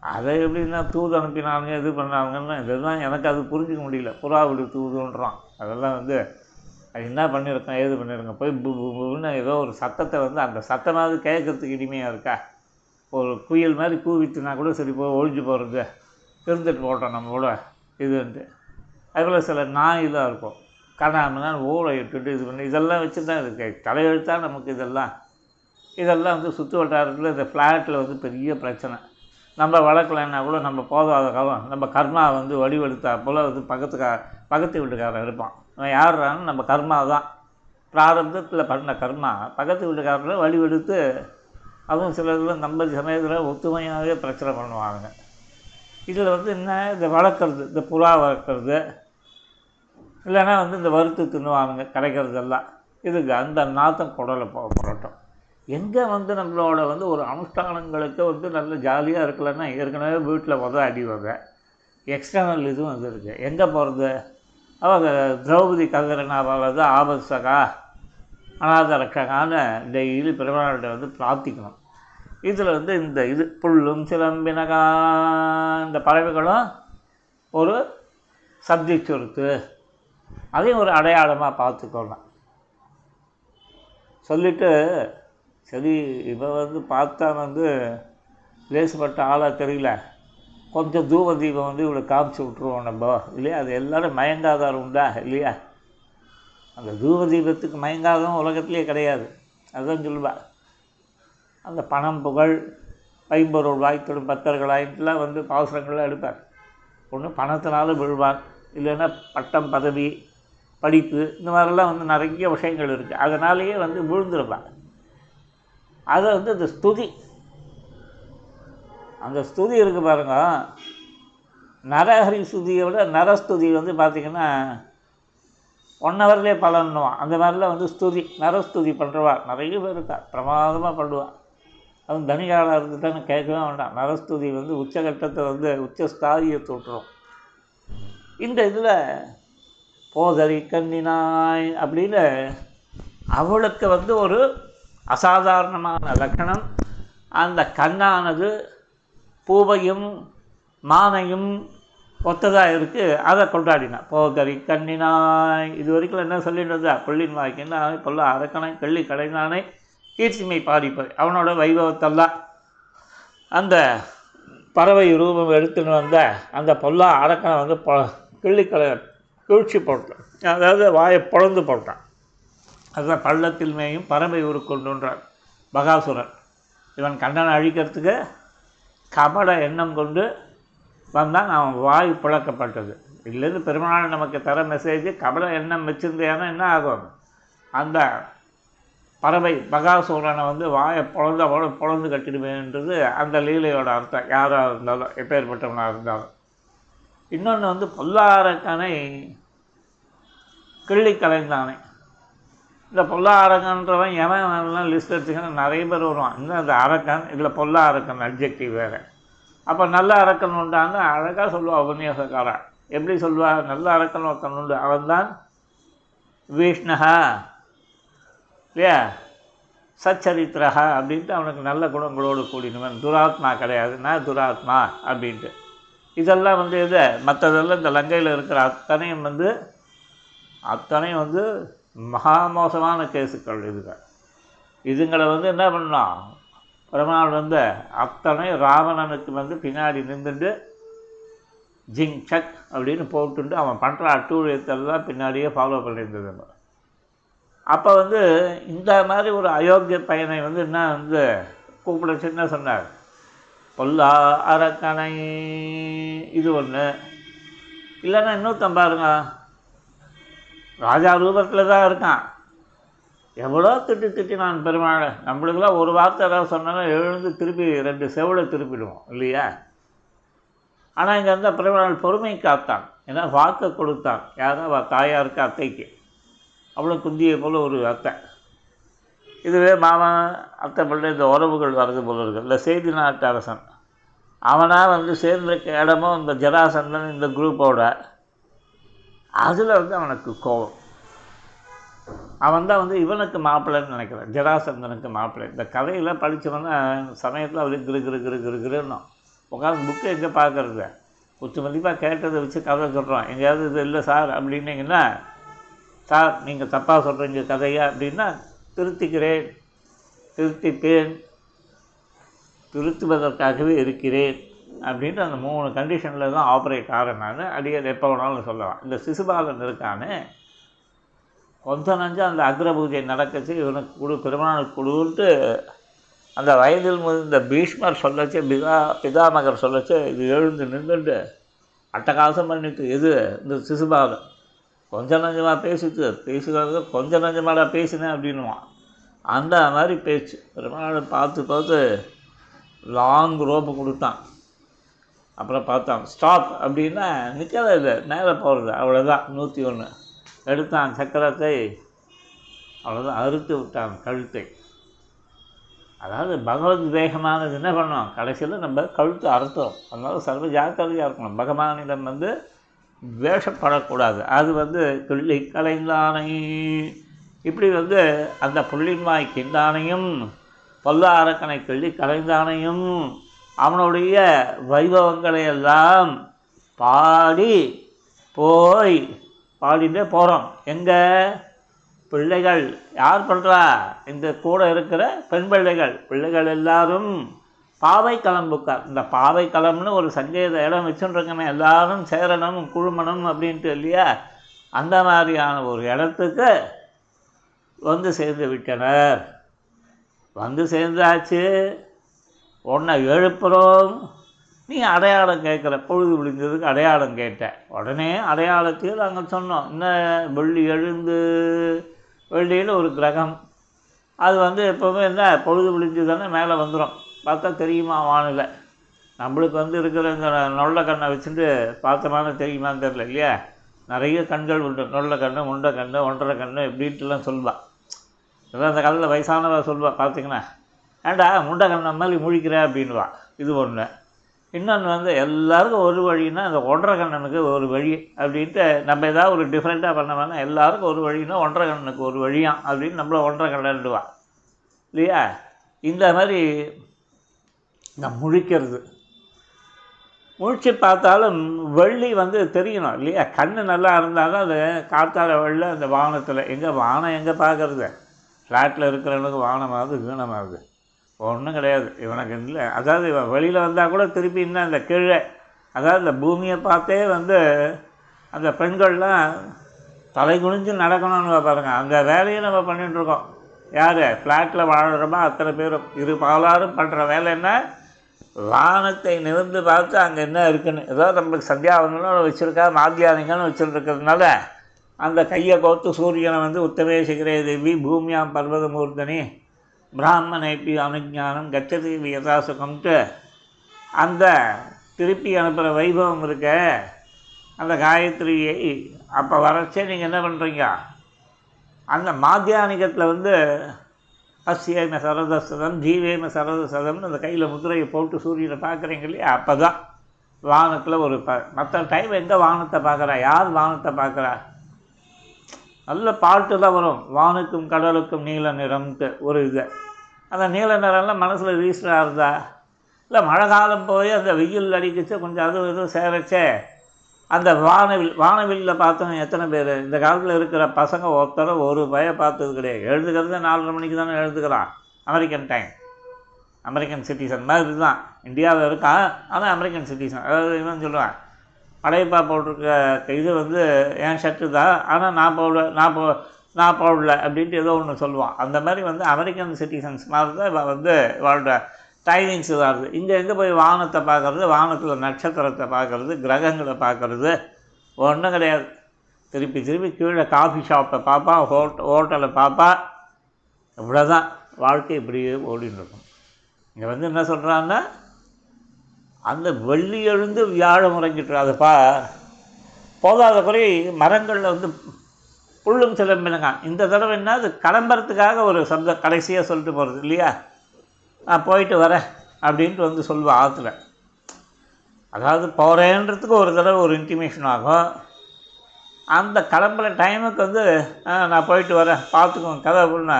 A: அதை எப்படின்னா தூது அனுப்பினாங்க இது பண்ணாங்கன்னு இதெல்லாம் எனக்கு அது புரிஞ்சிக்க முடியல. புறா தூதுன்றான். அதெல்லாம் வந்து அது என்ன பண்ணியிருக்கேன் ஏது பண்ணியிருக்கேன் போய் புன்னு ஏதோ ஒரு சத்தத்தை வந்து அந்த சத்தமாவது கேட்கறதுக்கு இனிமையாக இருக்கா? ஒரு குயில் மாதிரி கூவிட்டுனா கூட சரி போய் ஒழிஞ்சு போகிறது இருந்துட்டு போட்டோம் நம்ம கூட இதுன்ட்டு. அதுபோல் சில நாயெல்லாம் இருக்கும். கண்ணாமனா ஓலை இட்டுட்டு இது பண்ணி இதெல்லாம் வச்சு தான் இருக்கு. தலையெழுத்தா நமக்கு இதெல்லாம். இதெல்லாம் வந்து சுற்று வட்டாரத்தில் இந்த ஃப்ளாட்டில் வந்து பெரிய பிரச்சனை. நம்ம வளர்க்கலைன்னா கூட நம்ம போதாத காலம். நம்ம கர்மா வந்து வடிவெடுத்தா போல் வந்து பக்கத்துக்கா பக்கத்து வீட்டுக்காரன் இருப்பான். அவன் யாருறான்னு நம்ம கர்மா தான் பிராரம்பத்தில் பண்ண கர்மா பக்கத்து வீட்டுக்காரர்கள் வடிவெடுத்து அதுவும் சில இதில் நம்ம சமயத்தில் ஒத்துமையாகவே பிரச்சனை பண்ணுவாங்க. இதில் வந்து என்ன இந்த வளர்க்குறது இந்த புறா வளர்க்குறது இல்லைன்னா வந்து இந்த வறுத்து தின்னுவானுங்க கிடைக்கிறதெல்லாம் இதுக்கு அந்த நாத்தம் குடலை போ புரட்டும் எங்கே வந்து நம்மளோட வந்து ஒரு அனுஷ்டானங்களுக்கு வந்து நல்ல ஜாலியாக இருக்கலன்னா ஏற்கனவே வீட்டில் முத அடி எக்ஸ்டர்னல் இதுவும் வந்துருக்கு. எங்கே போகிறது அவங்க திரௌபதி கதிரனாவால் தான் ஆபத்சகா அநாத ரட்சகான்னு டெய்லி பெருமாள்கிட்ட வந்து பிரார்த்திக்கணும். இதில் வந்து இந்த இது புல்லும் சிலம்பினகா இந்த பறவைகளும் ஒரு சப்ஜெக்ட் சொருத்து. அதையும் ஒரு அடையாளமாக பார்த்துக்கோங்க. சொல்லிவிட்டு சரி இவன் வந்து பார்த்தா வந்து லேசுப்பட்ட ஆளாக தெரியல. கொஞ்சம் தூப தீபம் வந்து இவளை காமிச்சு விட்ருவோம் நம்ம. இல்லையா? அது எல்லாரும் மயங்காதாரம் உண்டா? இல்லையா? அந்த தூப தீபத்துக்கு மயங்காதவன் உலகத்திலே கிடையாது. அதுதான் சொல்லுவா. அந்த பணம் புகழ் ஐம்பொருள் வாய்த்தொடும் பத்தர்களாயிட்டுலாம் வந்து பாவசரங்கள்லாம் எடுப்பார். ஒன்று பணத்தினால விழுவான் இல்லைன்னா பட்டம் பதவி படிப்பு இந்த மாதிரிலாம் வந்து நிறைய விஷயங்கள் இருக்குது அதனாலேயே வந்து விழுந்துருப்பான் அதை வந்து இந்த ஸ்துதி. அந்த ஸ்துதி இருக்குது பாருங்க. நரஹரி ஸ்துதியை விட நரஸ்துதி வந்து பார்த்திங்கன்னா ஒன் ஹவர்லேயே பலன்னுவான். அந்த மாதிரிலாம் வந்து ஸ்துதி நரஸ்துதி பண்ணுறவா நிறைய பேர் இருக்கா. பிரமாதமாக பண்ணுவாள் அதுவும் தனிகாலாக இருந்துட்டான்னு கேட்கவே வேண்டாம். நரஸ்துதி வந்து உச்சகட்டத்தை வந்து உச்ச ஸ்தாயியை தொட்டுரும் இந்த இதில் போதரி கண்ணினாய் அப்படின்னு அவளுக்கு வந்து ஒரு அசாதாரணமான லக்கணம் அந்த கண்ணானது பூவையும் மானையும் ஒத்ததாக இருக்குது அதை கொண்டாடினான் போதரி கண்ணினாய். இது வரைக்கும் என்ன சொல்லிட்டு இருந்தா புள்ளின் வாய்க்கினாய் பொல்ல அரக்கனை கள்ளி கடைனானே கீர்த்திமை பாடிப்பது அவனோட வைபவத்தெல்லாம் அந்த பறவை ரூபம் எடுத்துன்னு வந்த அந்த பொல்லா அரக்கனை வந்து பொ கிள்ளிக்கலை கிழ்ச்சி போட்டான். அதாவது வாயை பொழந்து போட்டான். அதுதான் பள்ளத்தில் மேயும் பறவை உருக்கொண்டுன்றான் பகாசுரன் இவன் கண்ணனை அழிக்கிறதுக்கு கபட எண்ணம் கொண்டு வந்தான் அவன் வாய் பிளக்கப்பட்டது. இதுலேருந்து பெருமாள் நமக்கு தர மெசேஜ் கபட எண்ணம் வச்சிருந்தேன்னா என்ன ஆகும்? அந்த பறவை பகாசூரனை வந்து வாயை பொழந்த பொழந்து கட்டிடுவேன்றது அந்த லீலையோட அர்த்தம். யாராக இருந்தாலும் எப்பேற்பட்டவனாக இருந்தாலும். இன்னொன்று வந்து பொல்லாரக்கனை கிள்ளி கலைந்தானே இந்த பொல்லா அரக்கன்றவன் எவன் லிஸ்ட் எடுத்துக்கணும் நிறைய பேர் வருவான். இன்னும் அந்த அரக்கன்? இதில் பொல்லா அரக்கன் அப்ஜெக்டிவ் வேறு. அப்போ நல்ல அரக்கன் உண்டான்னு அழகாக சொல்லுவான் உபன்யாசக்காரன் எப்படி சொல்லுவா? நல்ல அரக்கன் ஒருத்தன் உண்டு. அவன்தான் விஷ்ணஹா இல்லையா? சச்சரித்திரஹா அப்படின்ட்டு அவனுக்கு நல்ல குணங்களோடு கூடினவன். துராத்மா கிடையாது. நான் துராத்மா? அப்படின்ட்டு. இதெல்லாம் வந்து இது மற்றதெல்லாம் இந்த லங்கையில் இருக்கிற அத்தனையும் வந்து அத்தனையும் வந்து மகா மோசமான கேஸுக்கள் இதுங்க. இதுங்களை வந்து என்ன பண்ணோம் பெருமாள் வந்து அத்தனை ராவணனுக்கு வந்து பின்னாடி நின்றுட்டு ஜிங் சக் அப்படின்னு போட்டுட்டு அவன் பண்ணுற அட்டூழியத்தெல்லாம் பின்னாடியே ஃபாலோ பண்ணியிருந்ததுங்க அப்போ வந்து இந்த மாதிரி ஒரு அயோக்கிய பையனை வந்து என்ன வந்து கூப்பிட சின்ன சொன்னார்? பொல்லா அரக்கணை இது ஒன்று இல்லைன்னா இன்னொருத்தன் பாருங்க. ராஜா ரூபத்தில் தான் இருக்கான். எவ்வளோ திட்டி திட்டி நான் பெருமாள். நம்மளுக்கெல்லாம் ஒரு வார்த்தை ஏதாவது சொன்னாலும் எழுந்து திருப்பி ரெண்டு செவிலை திருப்பிடுவோம் இல்லையா? ஆனால் இங்கே இருந்தால் பெருமாள் பொறுமை காத்தான். ஏன்னா வாக்கை கொடுத்தான். யாரும் அவள் தாயாருக்கு அத்தைக்கு. அவ்வளோ குந்தியை போல் ஒரு அத்தை. இதுவே மாமன் அத்தை பிள்ளை இந்த உறவுகள் வர்றது போல இருக்கு. இல்லை செய்தி நாட்டு அரசன். அவனாக வந்து சேர்ந்திருக்க இடமும் இந்த ஜராசந்தன் இந்த குரூப்போட அதில் வந்து அவனுக்கு கோபம். அவன் தான் வந்து இவனுக்கு மாப்பிள்ளைன்னு நினைக்கிறான். ஜடாசந்தனுக்கு மாப்பிள்ளை. இந்த கதையில் படித்தவன சமயத்தில் அப்படியே கிரு கிரு கிரு கிரு கிருன்னும். உட்காந்து புக்கு எங்கே பார்க்குறது? குத்து மதிப்பாக கேட்டதை வச்சு கதை சொல்கிறான் எங்கேயாவது இது இல்லை சார் அப்படின்னீங்கன்னா சார் நீங்கள் தப்பாக சொல்கிறீங்க கதையா அப்படின்னா திருத்திக்கிறேன் திருத்திப்பேன் திருத்துவதற்காகவே இருக்கிறேன். அப்படின்ட்டு அந்த மூணு கண்டிஷனில் தான் ஆப்ரேட் ஆகிறனால நான் எப்போ வேணாலும் சொல்லலாம். இந்த சிசுபாலன் இருக்கானே கொஞ்சம் நஞ்சு அந்த அக்ர பூஜை நடக்கச்சு இவனுக்கு குழு பெருமாளுக்கு குழுன்ட்டு அந்த வயதில் முதிர்ந்த பீஷ்மர் சொல்லச்சு பிதா பிதாமகர் சொல்லச்சு இது எழுந்து நின்றுட்டு அட்டகாசம் பண்ணிட்டு எது? இந்த சிசுபாலன். கொஞ்சம் நஞ்சமாக பேசிட்டு பேசுகிறது கொஞ்சம் நஞ்சமாடா பேசினேன் அப்படின்னுவான். அந்த மாதிரி பேச்சு. பெருமாள் பார்த்து பார்த்து லாங் ரோப்பு கொடுத்தான். அப்புறம் பார்த்தான். ஸ்டாப் அப்படின்னா நிற்கிறது இல்லை. நேராக போகிறது அவ்வளோதான் நூற்றி ஒன்று எடுத்தான் சக்கரத்தை. அவ்வளோதான் அறுத்து விட்டான் கழுத்தை. அதாவது பகவத் வேகமானது என்ன பண்ணோம்? கடைசியில் நம்ம கழுத்து அறுத்தோம். அதனால சர்வ ஜாக்கிரதையாக இருக்கணும். பகவானிடம் வந்து வேஷப்படக்கூடாது. அது வந்து கிள்ளி கலைந்தானை. இப்படி வந்து அந்த புள்ளின்வாய் கிண்டானையும் பொல்லா அரக்கனை கிள்ளி கலைந்தானையும் அவனுடைய வைபவங்களை எல்லாம் பாடி போய் பாடிட்டே போகிறோம் எங்கே? பிள்ளைகள். யார் பண்ணுறா இந்த கூட இருக்கிற பெண் பிள்ளைகள். பிள்ளைகள் எல்லாரும் பாவை களம்புக்கார் இந்த பாவை களம்னு ஒரு சங்கீத இடம் வச்சுருக்கமே. எல்லாரும் சேரணும் குழுமணும் அப்படின்ட்டு இல்லையா? அந்த மாதிரியான ஒரு இடத்துக்கு வந்து சேர்ந்து விட்டனர். வந்து சேர்ந்தாச்சு. உன்னை எழுப்புறோம். நீ அடையாளம் கேட்குற பொழுது விழிஞ்சதுக்கு அடையாளம் கேட்ட. உடனே அடையாளத்தையும் நாங்கள் சொன்னோம். இன்னும் வெள்ளி எழுந்து வெள்ளியில் ஒரு கிரகம். அது வந்து எப்போவுமே என்ன பொழுது விழிஞ்சதுதானே மேலே வந்துடும் பார்த்தா தெரியுமா வானிலை. நம்மளுக்கு வந்து இருக்கிற இந்த நொல்ல கண்ணை வச்சுட்டு பார்த்தோம்னா தெரியுமான்னு தெரில இல்லையா? நிறைய கண்கள் உண்டு. நொல்ல கண்ணு முண்டை கண்ணு ஒன்றரை கண்ணு இப்படின்ட்டுலாம் சொல்லுவாள் இதெல்லாம் அந்த காலத்தில் வயசானவ சொல்லுவாள் பார்த்தீங்கன்னா. ஏண்டா முண்டை கண்ணை மாதிரி முழிக்கிற அப்படின்வான் இது ஒன்று இன்னொன்று வந்து எல்லாருக்கும் ஒரு வழின்னா அந்த ஒன்றரை கண்ணனுக்கு ஒரு வழி அப்படின்ட்டு நம்ம ஏதாவது ஒரு டிஃப்ரெண்ட்டாக பண்ண வேணால் எல்லாருக்கும் ஒரு வழின்னா ஒன்றரை கண்ணனுக்கு ஒரு வழியாம் அப்படின்னு நம்மள ஒன்றரை கண்ணன்டுவான் இல்லையா? இந்த மாதிரி இந்த முழிக்கிறது. முழிச்சு பார்த்தாலும் வெள்ளி வந்து தெரியணும் இல்லையா? கண் நல்லா இருந்தாலும் அது காற்றால வெள்ளை அந்த வானத்தில். எங்கே வானம் எங்கே பார்க்கறது ஃப்ளாட்டில் இருக்கிறவனுக்கு வானமாகுது கீணமாகுது ஒன்றும் கிடையாது. இவனுக்கு இல்லை. அதாவது இவன் வெளியில் வந்தால் கூட திருப்பி இன்னும் அந்த கீழே அதாவது இந்த பூமியை பார்த்தே வந்து அந்த பெண்கள்லாம் தலை குனிஞ்சு நடக்கணும்னு பாருங்கள் அந்த வேலையை நம்ம பண்ணிகிட்ருக்கோம் யார்? ஃப்ளாட்டில் வாழ்கிறோமா அத்தனை பேரும். இரு பாலாரும் பண்ணுற வேலை என்ன? வானத்தை நிமிர்ந்து பார்த்து அங்கே என்ன இருக்குன்னு. ஏதோ நம்மளுக்கு சந்தியாவந்தனம் வச்சுருக்கா மாத்தியானிகன்னு வச்சுருக்கிறதுனால அந்த கையை கோத்து சூரியனை வந்து உத்தமே சிகரே தேவி பூமியாம் பர்வதமூர்த்தனி. பிராமணேப்பி அனுஜானம் கச்சதி யதாசுகம்ட்டு அந்த திருப்பி அனுப்புகிற வைபவம் இருக்க அந்த காயத்ரியை அப்போ வரச்சே நீங்கள் என்ன பண்ணுறீங்க அந்த மாத்தியானிகத்தில் வந்து அஸ்யேம சரதசதம் ஜீவேம சரதசதம்னு அந்த கையில் முத்திரையை போட்டு சூரியனை பார்க்குறீங்க இல்லையா? அப்போ தான் வானத்தில் ஒரு ப மற்ற டைம் எங்கே வானத்தை பார்க்குறா? யார் வானத்தை பார்க்குறா? நல்ல பாட்டு தான் வரும். வானுக்கும் கடலுக்கும் நீல நிறம்ட்டு ஒரு இது. அந்த நீல நிறம்லாம் மனசில் ரீஸ்டர் ஆகுதா இல்லை மழை காலம் போய் அந்த வெயில் அடிக்கிச்சு கொஞ்சம் அதுவும் இதுவும் சேரச்சே. அந்த வானவில் வானவில்லில் பார்த்தவங்க எத்தனை பேர். இந்த காலத்தில் இருக்கிற பசங்க ஒருத்தர ஒரு பய பார்த்தது கிடையாது. எழுதுக்கிறது நாலரை மணிக்கு தானே எழுதுக்கிறான் அமெரிக்கன் டைம் அமெரிக்கன் சிட்டிசன் மாதிரி தான். இந்தியாவில் இருக்கான். ஆனால் அமெரிக்கன் சிட்டிசன் அதாவது இவன் சொல்லுவான் படையப்பா போட்டிருக்க இது வந்து என் ஷர்ட்டு தான் ஆனால் நான் போட நான் போ நான் போடல அப்படின்ட்டு ஏதோ ஒன்று சொல்லுவான். அந்த மாதிரி வந்து அமெரிக்கன் சிட்டிசன்ஸ் மாதிரி தான் வந்து வாழ்கிற டைமிங்ஸ் தான் இருக்குது இங்கே எங்கே போய் வானத்தை பார்க்குறது? வானத்தில் நட்சத்திரத்தை பார்க்குறது கிரகங்களை பார்க்குறது. ஒன்றும் கிடையாது. திருப்பி திருப்பி கீழே காஃபி ஷாப்பை பார்ப்பான் ஹோட் ஹோட்டலை பார்ப்பான் இவ்வளோதான் வாழ்க்கை இப்படியே ஓடின்னு இருக்கும். இங்கே வந்து என்ன சொல்கிறான்னா அந்த வெள்ளி எழுந்து வியாழம் உறங்கிட்டுறாதுப்பா போதாத குறை மரங்களில் வந்து புல்லும் சிலம்பினுங்க இந்த தடவை என்ன அது கிளம்புறதுக்காக ஒரு சப்த கடைசியாக சொல்லிட்டு போகிறது இல்லையா? நான் போயிட்டு வரேன் அப்படின்ட்டு வந்து சொல்லுவேன் ஆற்றுல அதாவது போகிறேன்றதுக்கு ஒரு தடவை ஒரு இன்டிமேஷன் ஆகும். அந்த கிளம்புற டைமுக்கு வந்து நான் போயிட்டு வரேன். பார்த்துக்கோங்க கதை அப்படின்னா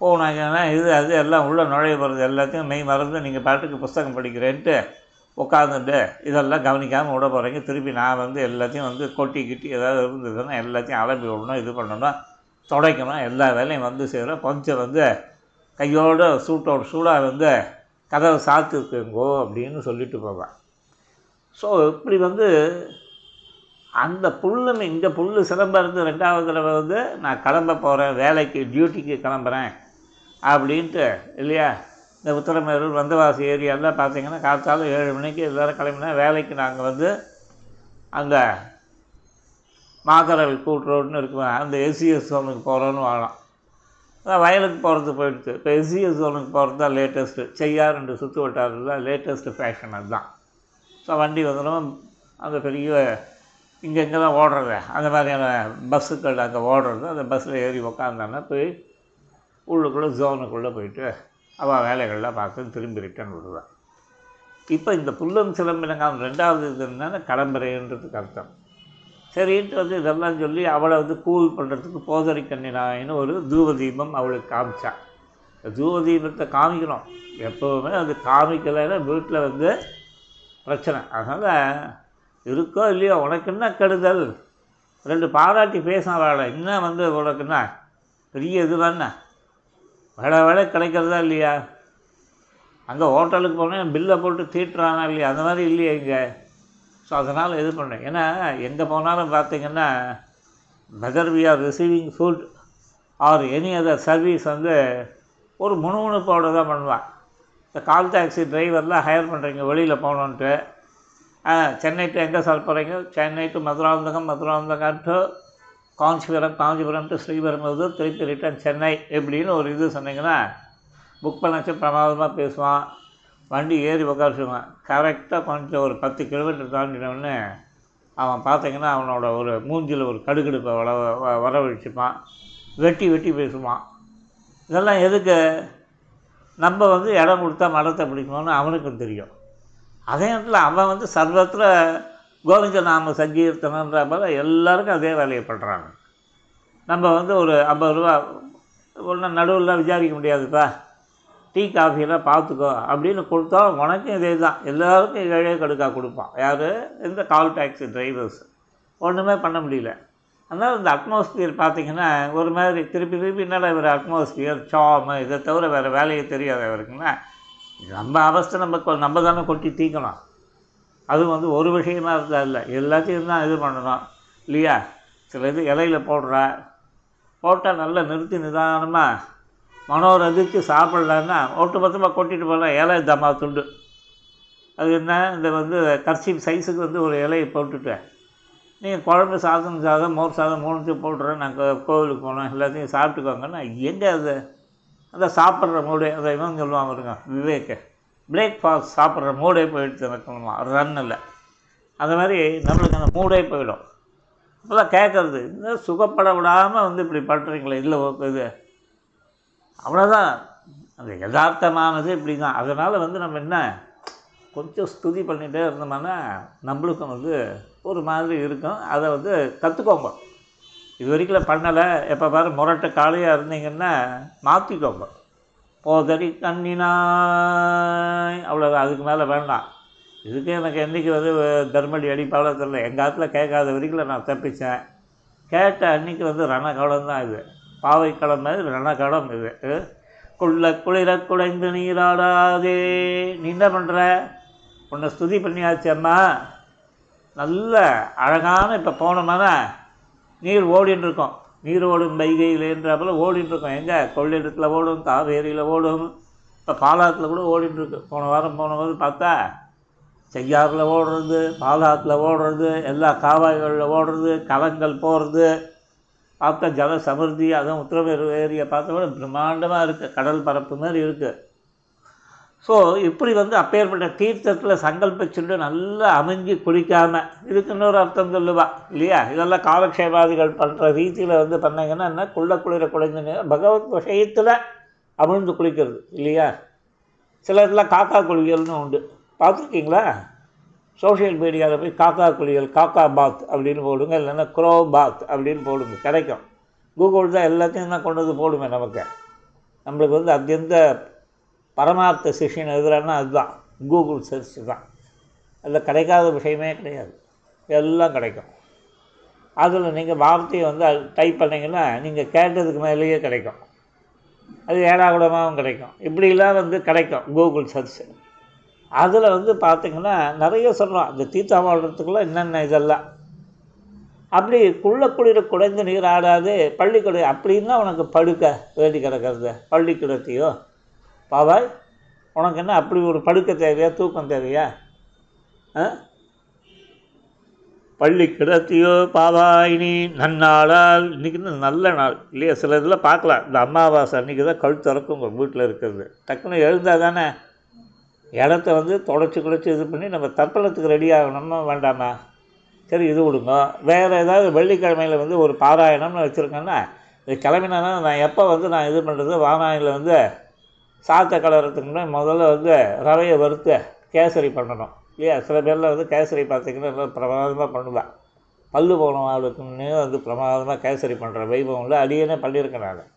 A: போனாங்கன்னா இது அது எல்லாம் உள்ளே நுழைய போகிறது எல்லாத்தையும் மெய் மறந்து நீங்கள் பாட்டுக்கு புஸ்தகம் படிக்கிறேன்ட்டு உட்காந்துட்டு இதெல்லாம் கவனிக்காமல் விட போகிறீங்க திருப்பி நான் வந்து எல்லாத்தையும் வந்து கொட்டி கிட்டி ஏதாவது இருந்ததுன்னா எல்லாத்தையும் அலம்பி விடணும் இது பண்ணணும் துடைக்கணும். எல்லா வேலையும் வந்து சேரும் கொஞ்சம் வந்து கையோட சூட்டோட சூடாக வந்து கதவை சாத்துக்குங்கோ அப்படின்னு சொல்லிட்டு போவேன். ஸோ இப்படி வந்து அந்த புல்லுன்னு இந்த புல்லு சிலம்ப இருந்து ரெண்டாவது தடவை வந்து நான் கிளம்ப போகிறேன் வேலைக்கு டியூட்டிக்கு கிளம்புறேன் அப்படின்ட்டு இல்லையா? இந்த உத்தரமேரூர் வந்தவாசி ஏரியாவில் பார்த்தீங்கன்னா காத்தால ஏழு மணிக்கு எல்லோரும் கிளம்பினா வேலைக்கு நாங்கள் வந்து அந்த மாக்கரல் கூட்டுறோடுன்னு இருக்குவேன் அந்த எஸ்சிஎஸ் ஜோனுக்கு போகிறோன்னு வாழலாம் வயலுக்கு போகிறது போயிடுச்சு. இப்போ எஸ்சிஎஸ் ஜோனுக்கு போகிறது தான் லேட்டஸ்ட்டு செய்யார் ரெண்டு சுற்று வட்டாரத்தில் தான் லேட்டஸ்ட்டு ஃபேஷன் அதுதான். ஸோ வண்டி வந்துடும் அந்த பெரிய இங்கே இங்கே தான் ஓடுறது. அந்த மாதிரியான பஸ்ஸுக்கள் அங்கே ஓடுறது. அந்த பஸ்ஸில் ஏறி உக்காந்தான்னா போய் உள்ளுக்குள்ளே ஜோனுக்குள்ளே போயிட்டு அவள் வேலைகள்லாம் பார்த்து திரும்பி ரிட்டர்ன் விடுவேன் இப்போ இந்த புல்லும் சிலம்பினங்காலம் ரெண்டாவது இது என்னன்னா அர்த்தம் சரின்ட்டு வந்து இதெல்லாம் சொல்லி அவளை வந்து கூல் பண்ணுறதுக்கு போதரி கண்ணினாயின்னு ஒரு தூவதீபம் அவளுக்கு காமிச்சான் தூவதீபத்தை காமிக்கணும். எப்போவுமே அது காமிக்கலைன்னா வீட்டில் வந்து பிரச்சனை. அதனால் இருக்கோ இல்லையோ உனக்கு என்ன கெடுதல்? ரெண்டு பாராட்டி பேசின என்ன வந்து உனக்கு என்ன? பெரிய இது வேலை வேலை கிடைக்கிறதா இல்லையா? அங்கே ஹோட்டலுக்கு போனேன் பில்லை போட்டு தீட்டுறானா இல்லையா? அந்த மாதிரி இல்லையா இங்கே? ஸோ அதனால் இது பண்ணேன். ஏன்னா எங்கே போனாலும் பார்த்தீங்கன்னா whether we are receiving food or any other service வந்து ஒரு முணுமுணுப்போடு தான் பண்ணுவான். இந்த கால் டாக்ஸி டிரைவர்லாம் ஹையர் பண்ணுறீங்க வெளியில் போகணுன்ட்டு சென்னை டு எங்கே சார் போகிறீங்க Chennai to Madurantakam Madurantakam to Kanchipuram Kanchipuram to Sriperumbudur திருப்பி ரிட்டர்ன் சென்னை எப்படின்னு ஒரு இது சொன்னீங்கன்னா புக் பண்ணச்சு பிரமாதமாக பேசுவான். வண்டி ஏறி உட்காரிச்சுவான் கரெக்டாக கொஞ்சம் ஒரு பத்து கிலோமீட்டர் தாண்டினோடனே அவன் பார்த்தீங்கன்னா அவனோட ஒரு மூஞ்சில் ஒரு கடுகடுப்பை வள வ- வெட்டி வெட்டி பேசுவான். இதெல்லாம் எதுக்கு? நம்ம வந்து இடம் கொடுத்தா மரத்தை பிடிக்கணும்னு அவனுக்கும் தெரியும். அதே நேரத்தில் அவன் வந்து சர்வத்தில் கோவிந்த நாம சங்கீர்த்தனன்ற போல எல்லாருக்கும் அதே வேலையை பண்ணுறாங்க நம்ம வந்து ஒரு ஐம்பது ரூபா ஒன்றும் நடுவில் விசாரிக்க முடியாதுப்பா. டீ காஃபியெல்லாம் பார்த்துக்கோ அப்படின்னு கொடுத்தா உனக்கும் இதே தான் எல்லாருக்கும் ஏழே கடுக்கா கொடுப்பான். யார்? இந்த கால் டாக்ஸி டிரைவர்ஸ். ஒன்றுமே பண்ண முடியல. அதனால் இந்த அட்மாஸ்பியர் பார்த்திங்கன்னா ஒரு மாதிரி திருப்பி திருப்பி என்னடா இவர் அட்மாஸ்பியர் சாமு இதை தவிர வேறு வேலையே தெரியாது அவருக்குன்னா நம்ம அவஸ்தை நம்ம கொ- நம்ம தானே கொட்டி தீக்கணும். அது வந்து ஒரு விஷயமா இருந்தால் இல்லை. எல்லாத்தையும் தான் இது பண்ணணும். இல்லையா? சில இது இலையில போடுற. போட்டால் நல்லா நிறுத்தி நிதானமாக மனோரதிச்சு சாப்பிட்லன்னா ஒட்டுமொத்தமாக கொட்டிட்டு போகலாம் இலை தம்மா துண்டு. அது என்ன? இந்த வந்து கர்ச்சிப் சைஸுக்கு வந்து ஒரு இலையை போட்டுட்டேன். நீங்கள் குழம்பு சாதம் சாதம் மோர் சாதம் மூணுத்தையும் போட்டுறேன். நாங்கள் கோவிலுக்கு போனோம் எல்லாத்தையும் சாப்பிட்டுக்கோங்கன்னா. எங்கே அது? அந்த சாப்பிட்ற மூடு. அதை இவன் சொல்லுவான் பாருங்க விவேக்கை பிரேக்ஃபாஸ்ட் சாப்பிட்ற மூடே போயிடுச்சு அதுதான் இல்லை. அந்த மாதிரி நம்மளுக்கு அந்த மூடே போயிடும். அப்போல்லாம் கேட்குறது இந்த சுகப்பட விடாமல் வந்து இப்படி பண்ணுறீங்களே இல்லை இது. அவ்வளோதான் அந்த யதார்த்தமானது இப்படி தான் அதனால் வந்து நம்ம என்ன கொஞ்சம் ஸ்துதி பண்ணிகிட்டே இருந்தோம்னா நம்மளுக்கும் வந்து ஒரு மாதிரி இருக்கும். அதை வந்து கற்றுக்கோங்க இது வரைக்கும் பண்ணலை. எப்போ பாரு முரட்டை காலையாக இருந்தீங்கன்னா மாற்றிக்கோங்க போதறி கண்ணினாய். அவ்வளோதான் அதுக்கு மேலே வேண்டாம். இதுக்கு எனக்கு என்றைக்கு வந்து தர்மடி அடிப்பாளோ தெரில எங்கள் ஆற்றுல கேட்காத வரைக்கும் நான் தப்பித்தேன் கேட்ட அன்னைக்கு வந்து ரணகலம் தான் இது. பாவைக்களம் மாதிரி ரணகலம் இது. குள்ள குளிர குடைந்து நீராடாதே. நீ என்ன பண்ணுற உன்னை ஸ்துதி பண்ணியாச்சு அம்மா. நல்ல அழகான இப்போ போனோம்னா நீர் ஓடின்னு இருக்கும். நீர் ஓடும் வைகையிலேன்றாப்புல ஓடின்னு இருக்கும் எங்கே? கொள்ளிடத்தில் ஓடும் காவேரியில் ஓடும். இப்போ பாலாத்தில் கூட ஓடிட்டுருக்கு போன வாரம் போன போது பார்த்தா செய்யாறில் ஓடுறது பாலாத்தில் ஓடுறது எல்லா காவாய்களில் ஓடுறது கலங்கள் போகிறது பார்த்தா ஜல சமிருத்தி அதுவும் உத்தரவேறு ஏரியா பார்த்தா கூட பிரம்மாண்டமாக இருக்குது கடல் பரப்பு மாதிரி இருக்குது ஸோ இப்படி வந்து அப்பேற்பட்ட தீர்த்தத்தில் சங்கல்பிச்சுட்டு நல்லா அமைஞ்சு குளிக்காமல் இதுக்கு இன்னொரு அர்த்தம் சொல்லுவா. இல்லையா? இதெல்லாம் காலக்ஷேபாதிகள் பண்ணுற ரீதியில் வந்து பண்ணீங்கன்னா என்ன? குள்ள குளிர குழைந்து பகவத் விஷயத்தில் அமிழ்ந்து குளிக்கிறது. இல்லையா? சில இதில் காக்கா குளியல்னு உண்டு. பார்த்துருக்கீங்களா? சோஷியல் மீடியாவில் போய் காக்கா குளியல் காக்கா பாத் அப்படின்னு போடுங்க. இல்லைன்னா க்ரோ பாத் அப்படின்னு போடுங்க. கிடைக்கும். கூகுள் தான் எல்லாத்தையும் தான் கொண்டு வந்து போடுமே நமக்கு. நம்மளுக்கு வந்து அத்தியந்த பரமார்த்த சிஷியன் எழுதுறான்னா அதுதான். கூகுள் சர்ச் தான். அதில் கிடைக்காத விஷயமே கிடையாது. எல்லாம் கிடைக்கும். அதில் நீங்கள் வார்த்தையை வந்து டைப் பண்ணிங்கன்னா நீங்கள் கேட்டதுக்கு மேலேயே கிடைக்கும். அது ஏடாகுடமாகவும் கிடைக்கும். இப்படிலாம் வந்து கிடைக்கும் கூகுள் சர்ச். அதில் வந்து பார்த்திங்கன்னா நிறைய சொல்கிறோம் இந்த தீர்த்தா வாழ்கிறதுக்குள்ள என்னென்ன இதெல்லாம்? அப்படி குள்ள குளிர குடைந்து நீர் ஆடாது பள்ளிக்கூட அப்படின்னா உனக்கு படுக்க வேண்டி கிடக்கிறது பள்ளிக்கூடத்தையோ பாவாய் உனக்கு என்ன அப்படி ஒரு படுக்க தேவையா தூக்கம் தேவையா? ஆ? பள்ளி கிடத்தியோ பாவாய் நீ நன்னாளால் இன்றைக்கி நல்ல நாள். இல்லையா? சில இதில் பார்க்கலாம். இந்த அமாவாசை அன்றைக்கி தான் கழுத்து திறக்கும் உங்கள் வீட்டில் இருக்கிறது. டக்குன்னு எழுந்தால் தானே? இடத்த வந்து தொடச்சி குடைச்சி இது பண்ணி நம்ம தர்ப்பணத்துக்கு ரெடி ஆகணுமா வேண்டாமா? சரி இது விடுங்க. வேறு ஏதாவது வெள்ளிக்கிழமையில் வந்து ஒரு பாராயணம்னு வச்சுருக்கேன்னா இது கிளம்பினா நான் எப்போ வந்து நான் இது பண்ணுறது? வானாயில் வந்து சாத்த கலர்றதுக்கு முன்னாடி முதல்ல வந்து ரவையை வறுத்து கேசரி பண்ணணும். இல்லையா? சில பேரில் வந்து கேசரி பார்த்திங்கன்னா எல்லாம் பிரமாதமாக பண்ணுவேன் பல்லு போன ஆளுக்குன்னு வந்து பிரமாதமாக கேசரி பண்ணுற வைபவம்ல அடியனே பண்ணியிருக்கேன் நான்.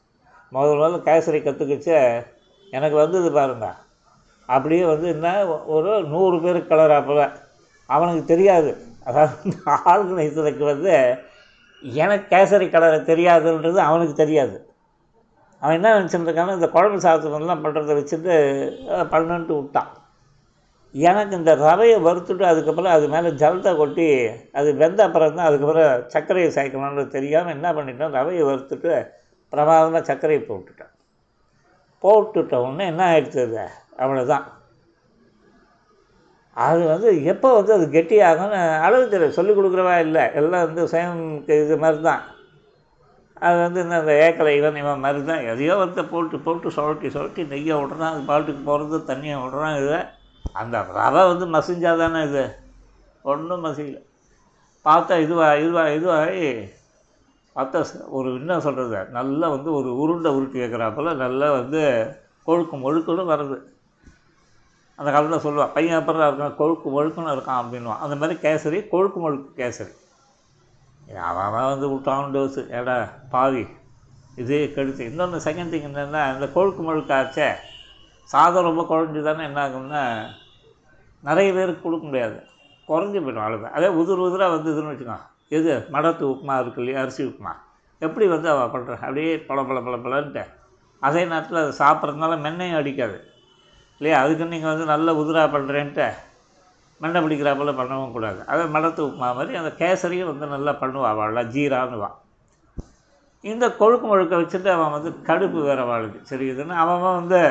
A: முதல் முதல்ல கேசரி கற்றுக்கிச்சு எனக்கு வந்தது பாருங்க. அப்படியே வந்து என்ன? ஒரு நூறு பேர் கலர் அப்போ அவனுக்கு தெரியாது. அதாவது ஆர்கனைசருக்கு வந்து எனக்கு கேசரி கலரை தெரியாதுன்றது அவனுக்கு தெரியாது. அவன் என்ன நினச்சிட்டு இந்த குழம்பு சாதத்துலாம் பண்ணுறத வச்சுட்டு அஹ், பண்ணுன்ட்டு விட்டான். எனக்கு இந்த ரவையை வறுத்துட்டு அதுக்கப்புறம் அது மேலே ஜலத்தை கொட்டி அது வெந்த அப்புறம் தான் அதுக்கப்புறம் சர்க்கரையை சேர்க்கணும்னு தெரியாமல் என்ன பண்ணிட்டேன்? ரவையை வறுத்துட்டு பிரமாதமாக சர்க்கரையை போட்டுட்டான். போட்டுட்ட உடனே என்ன ஆயிடுச்சு அது? அவ்வளோதான் அது வந்து எப்போ வந்து அது கெட்டியாகும்னு அளவு தெரியும் சொல்லிக் கொடுக்குறவா இல்லை. எல்லாம் வந்து சுயம் இது மாதிரி தான் அது வந்து இந்த இந்த ஏக்கலை இவன் இவன் மாதிரி தான் எதையோ வந்து போட்டு போட்டு சுழட்டி சுழட்டி நெய்யை விட்றான் அது பாட்டுக்கு போகிறது தண்ணியை விட்றான் இது. அந்த ரவை வந்து மசிஞ்சால் தானே இது? ஒன்றும் மசியல. பார்த்தா இதுவா இதுவா இதுவாகி பார்த்தா ஒரு என்ன சொல்கிறது நல்லா வந்து ஒரு உருண்டை உருட்டி வைக்கிறாப்பில் நல்லா வந்து கொழுக்கும் ஒழுக்கணும் வருது. அந்த காலத்தில் சொல்லுவாள் பையன் அப்புறம் இருக்கான் கொழுக்கு ஒழுக்குன்னு இருக்கான் அப்படின்வான் அந்த மாதிரி கேசரி கொழுக்கு ஒழுக்கு கேசரி. அவன் தான் வந்து விட்டான் டோஸு ஏடா பாவி. இதே கெடுத்து. இன்னொன்று செகண்ட் திங் என்னென்னா இந்த கொழுக்கு முழுக்காச்சே சாதம் ரொம்ப குழஞ்சி தானே என்ன ஆகும்னா நிறைய பேருக்கு கொடுக்க முடியாது. குறைஞ்சி போயிடும் அவ்வளோதான் அதே உதிர் உதிராக வந்து இதுன்னு வச்சுக்கோ. எது? மடத்து உப்புமா இருக்கு இல்லையா? அரிசி உப்புமா. எப்படி வந்து அவள் பண்ணுற அப்படியே பல பல பல பலன்ட்டு அதே நேரத்தில் அதை சாப்பிட்றதுனால மென்னையும் அடிக்காது. இல்லையா? அதுக்கு நீங்கள் வந்து நல்ல உதிராக பண்ணுறேன்ட்டு மண்டை பிடிக்கிறாப்பில் பண்ணவும் கூடாது. அதை மடத்து உப்புமா மாதிரி அந்த கேசரியும் வந்து நல்லா பண்ணுவாள் அவள்லாம் ஜீரான்னுவான் இந்த கொழுக்கு முழுக்க வச்சுட்டு அவன் வந்து கடுப்பு வேறு வாழுது. சரி இதுன்னு அவன் வந்து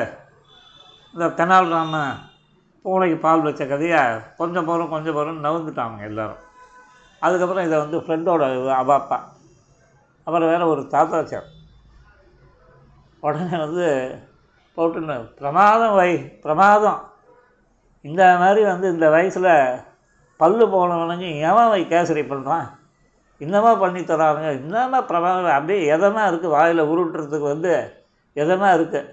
A: இந்த தெனாலிராம பூனைக்கு பால் வச்ச கதையை கொஞ்சம் போகிறோம் கொஞ்சம் போகிறோம் நவுந்துட்டாங்க எல்லோரும். அதுக்கப்புறம் இதை வந்து ஃப்ரெண்டோட அவ அப்பா அப்புறம் வேறு ஒரு தாத்தாச்சார் உடனே வந்து போட்டுன்னு பிரமாதம் வை பிரமாதம். இந்த மாதிரி வந்து இந்த வயசில் பல்லு போனவனுங்க எவன் வை கேசரி பண்ணுறான் என்னமா பண்ணி தரானுங்க என்னமா பிரமாதம். அப்படியே எதனா இருக்குது வாயில் உருட்டுறதுக்கு வந்து எதனா இருக்குது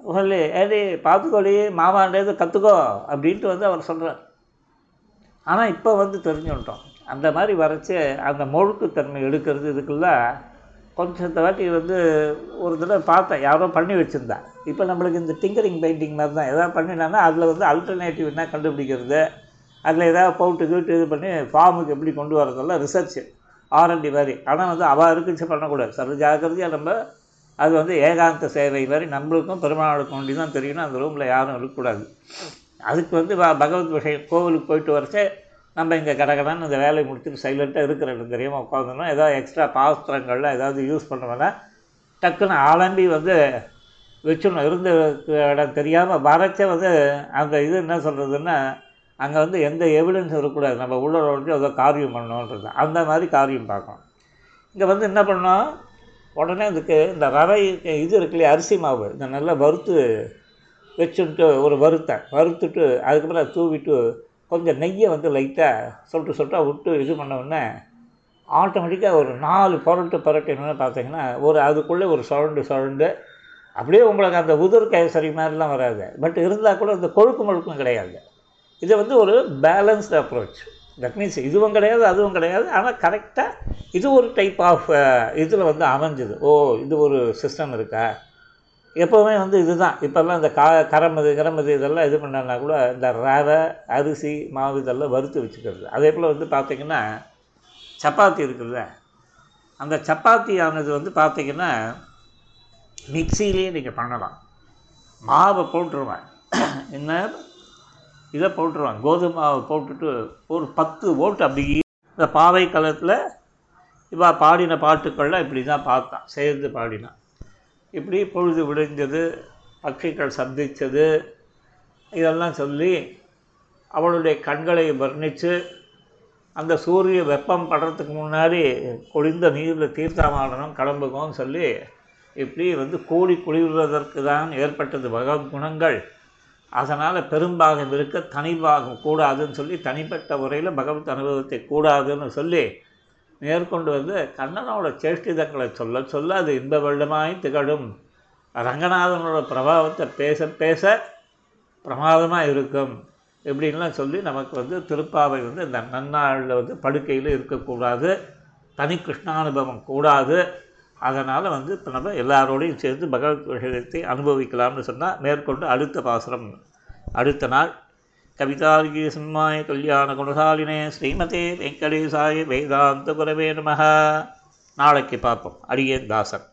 A: சொல்லி ஏடி பார்த்துக்கோடி மாமாண்டேது கற்றுக்கோ அப்படின்ட்டு வந்து அவர் சொல்கிறார் ஆனால் இப்போ வந்து தெரிஞ்சுட்டோம் அந்த மாதிரி வரைச்சி அந்த மொழுக்குத்தன்மை எடுக்கிறது இதுக்கெல்லாம் கொஞ்சம் இந்த வாட்டி வந்து ஒரு தடவை பார்த்தேன். யாரோ பண்ணி வச்சுருந்தா. இப்போ நம்மளுக்கு இந்த டிங்கரிங் பெயிண்டிங் மாதிரி தான் எதாவது பண்ணினான்னா அதில் வந்து அல்டர்னேட்டிவ் என்ன கண்டுபிடிக்கிறது? அதில் ஏதாவது போட்டு கீட்டு இது பண்ணி ஃபார்முக்கு எப்படி கொண்டு வரதெல்லாம் ரிசர்ச்சு ஆர்என்டி மாதிரி. ஆனால் வந்து அவள் இருக்குச்சு பண்ணக்கூடாது. சர்வ ஜாக்கிரதையாக நம்ம அது வந்து ஏகாந்த சேவை மாதிரி நம்மளுக்கும் பெருமாளுக்கும் வேண்டி தான் தெரியணும் அந்த ரூமில் யாரும் இருக்கக்கூடாது. அதுக்கு வந்து ப- பகவத் விஷயம் கோவிலுக்கு போயிட்டு வரச்சே நம்ம இங்கே கடகடான்னு இந்த வேலையை முடிச்சுட்டு சைலண்ட்டாக இருக்கிற இடம் தெரியாமல் உட்காந்துருந்தோம் ஏதாவது எக்ஸ்ட்ரா பாஸ்திரங்கள்லாம் ஏதாவது யூஸ் பண்ணுவேன்னா டக்குன்னு ஆலம்பி வந்து வச்சிடணும் இருந்த இடம் தெரியாமல் வரைச்சே வந்து அந்த இது என்ன சொல்கிறதுன்னா அங்கே வந்து எந்த எவிடன்ஸும் இருக்கக்கூடாது. நம்ம உள்ள வந்து ஏதோ காரியம் பண்ணணுன்றது அந்த மாதிரி காரியம் பார்க்கணும். இங்கே வந்து என்ன பண்ணோம்? உடனே அதுக்கு இந்த ரவை இது இருக்குல்லையே அரிசி மாவு. இந்த நல்லா வறுத்து வச்சுட்டு ஒரு வறுத்தேன் வறுத்துட்டு அதுக்கப்புறம் தூவிட்டு கொஞ்சம் நெய்யை வந்து லைட்டாக சொட்டு சொட்டா விட்டு இது பண்ணவுடனே ஆட்டோமேட்டிக்காக ஒரு நாலு புரட்டு புரட்டினோன்னு பார்த்தீங்கன்னா ஒரு அதுக்குள்ளே ஒரு சுழண்டு சுழண்டு அப்படியே உங்களுக்கு அந்த உதிர் கேசரி மாதிரிலாம் வராது. பட் இருந்தால் கூட இந்த கொழுக்கு முழுக்கும் கிடையாது. இது வந்து ஒரு பேலன்ஸ்டு அப்ரோச் தட் மீன்ஸ் இதுவும் கிடையாது அதுவும் கிடையாது. ஆனால் கரெக்டாக இது ஒரு டைப் ஆஃப் இதில் வந்து அமைஞ்சுது. ஓ இது ஒரு சிஸ்டம் இருக்கா? எப்போவுமே வந்து இதுதான். இப்போல்லாம் இந்த கா கரமது கிரமது இதெல்லாம் இது பண்ணனா கூட இந்த ரவை அரிசி மாவு இதெல்லாம் வறுத்து வச்சுக்கிறது. அதே போல் வந்து பார்த்திங்கன்னா சப்பாத்தி இருக்குல்ல. அந்த சப்பாத்தியானது வந்து பார்த்திங்கன்னா மிக்சிலேயே நீங்கள் பண்ணலாம். மாவை போட்டுருவேன். என்ன? இதை போட்டுருவேன். கோதுமை மாவை போட்டுட்டு ஒரு பத்து ஓட்டு அப்படி இந்த பாவை களத்தில் இவா பாடின பாட்டுக்கள்லாம் இப்படி தான் பார்த்தான். சேர்ந்து பாடினான் இப்படி பொழுது விடிஞ்சது பட்சிகள் சந்தித்தது இதெல்லாம் சொல்லி அவளுடைய கண்களை வர்ணித்து அந்த சூரிய வெப்பம் படுறதுக்கு முன்னாடி குளிர்ந்த நீரில் தீர்த்தமாடணும் கிளம்புகோன்னு சொல்லி இப்படி வந்து கூடி குளிர்வதற்கு தான் ஏற்பட்டது பகவத் குணங்கள். அதனால் பெரும்பாகம் இருக்க தனிபாகம் கூடாதுன்னு சொல்லி தனிப்பட்ட முறையில் பகவத் அனுபவத்தை கூடாதுன்னு சொல்லி மேற்கொண்டு வந்து கண்ணனோட சேஷ்டிதங்களை சொல்ல சொல்ல அது இன்ப வெள்ளமாய் திகழும். ரங்கநாதனோட பிரபாவத்தை பேச பேச பிரமாதமாக இருக்கும் இப்படின்லாம் சொல்லி நமக்கு வந்து திருப்பாவை வந்து இந்த நன்னாளில் வந்து படுக்கையில் இருக்கக்கூடாது. தனி கிருஷ்ணானுபவம் கூடாது. அதனால் வந்து இப்போ நம்ம எல்லாரோடையும் சேர்ந்து பகவத் விஷயத்தை அனுபவிக்கலாம்னு சொன்னால் மேற்கொண்டு அடுத்த பாசுரம். அடுத்த நாள் கவிதார்கி சிம்மாய கல்யாண குணசாலினே ஸ்ரீமதே வெங்கடேசாய வேதாந்த குரவே நம நாளைக்கு பார்ப்போம். அடியேன் தாசன்.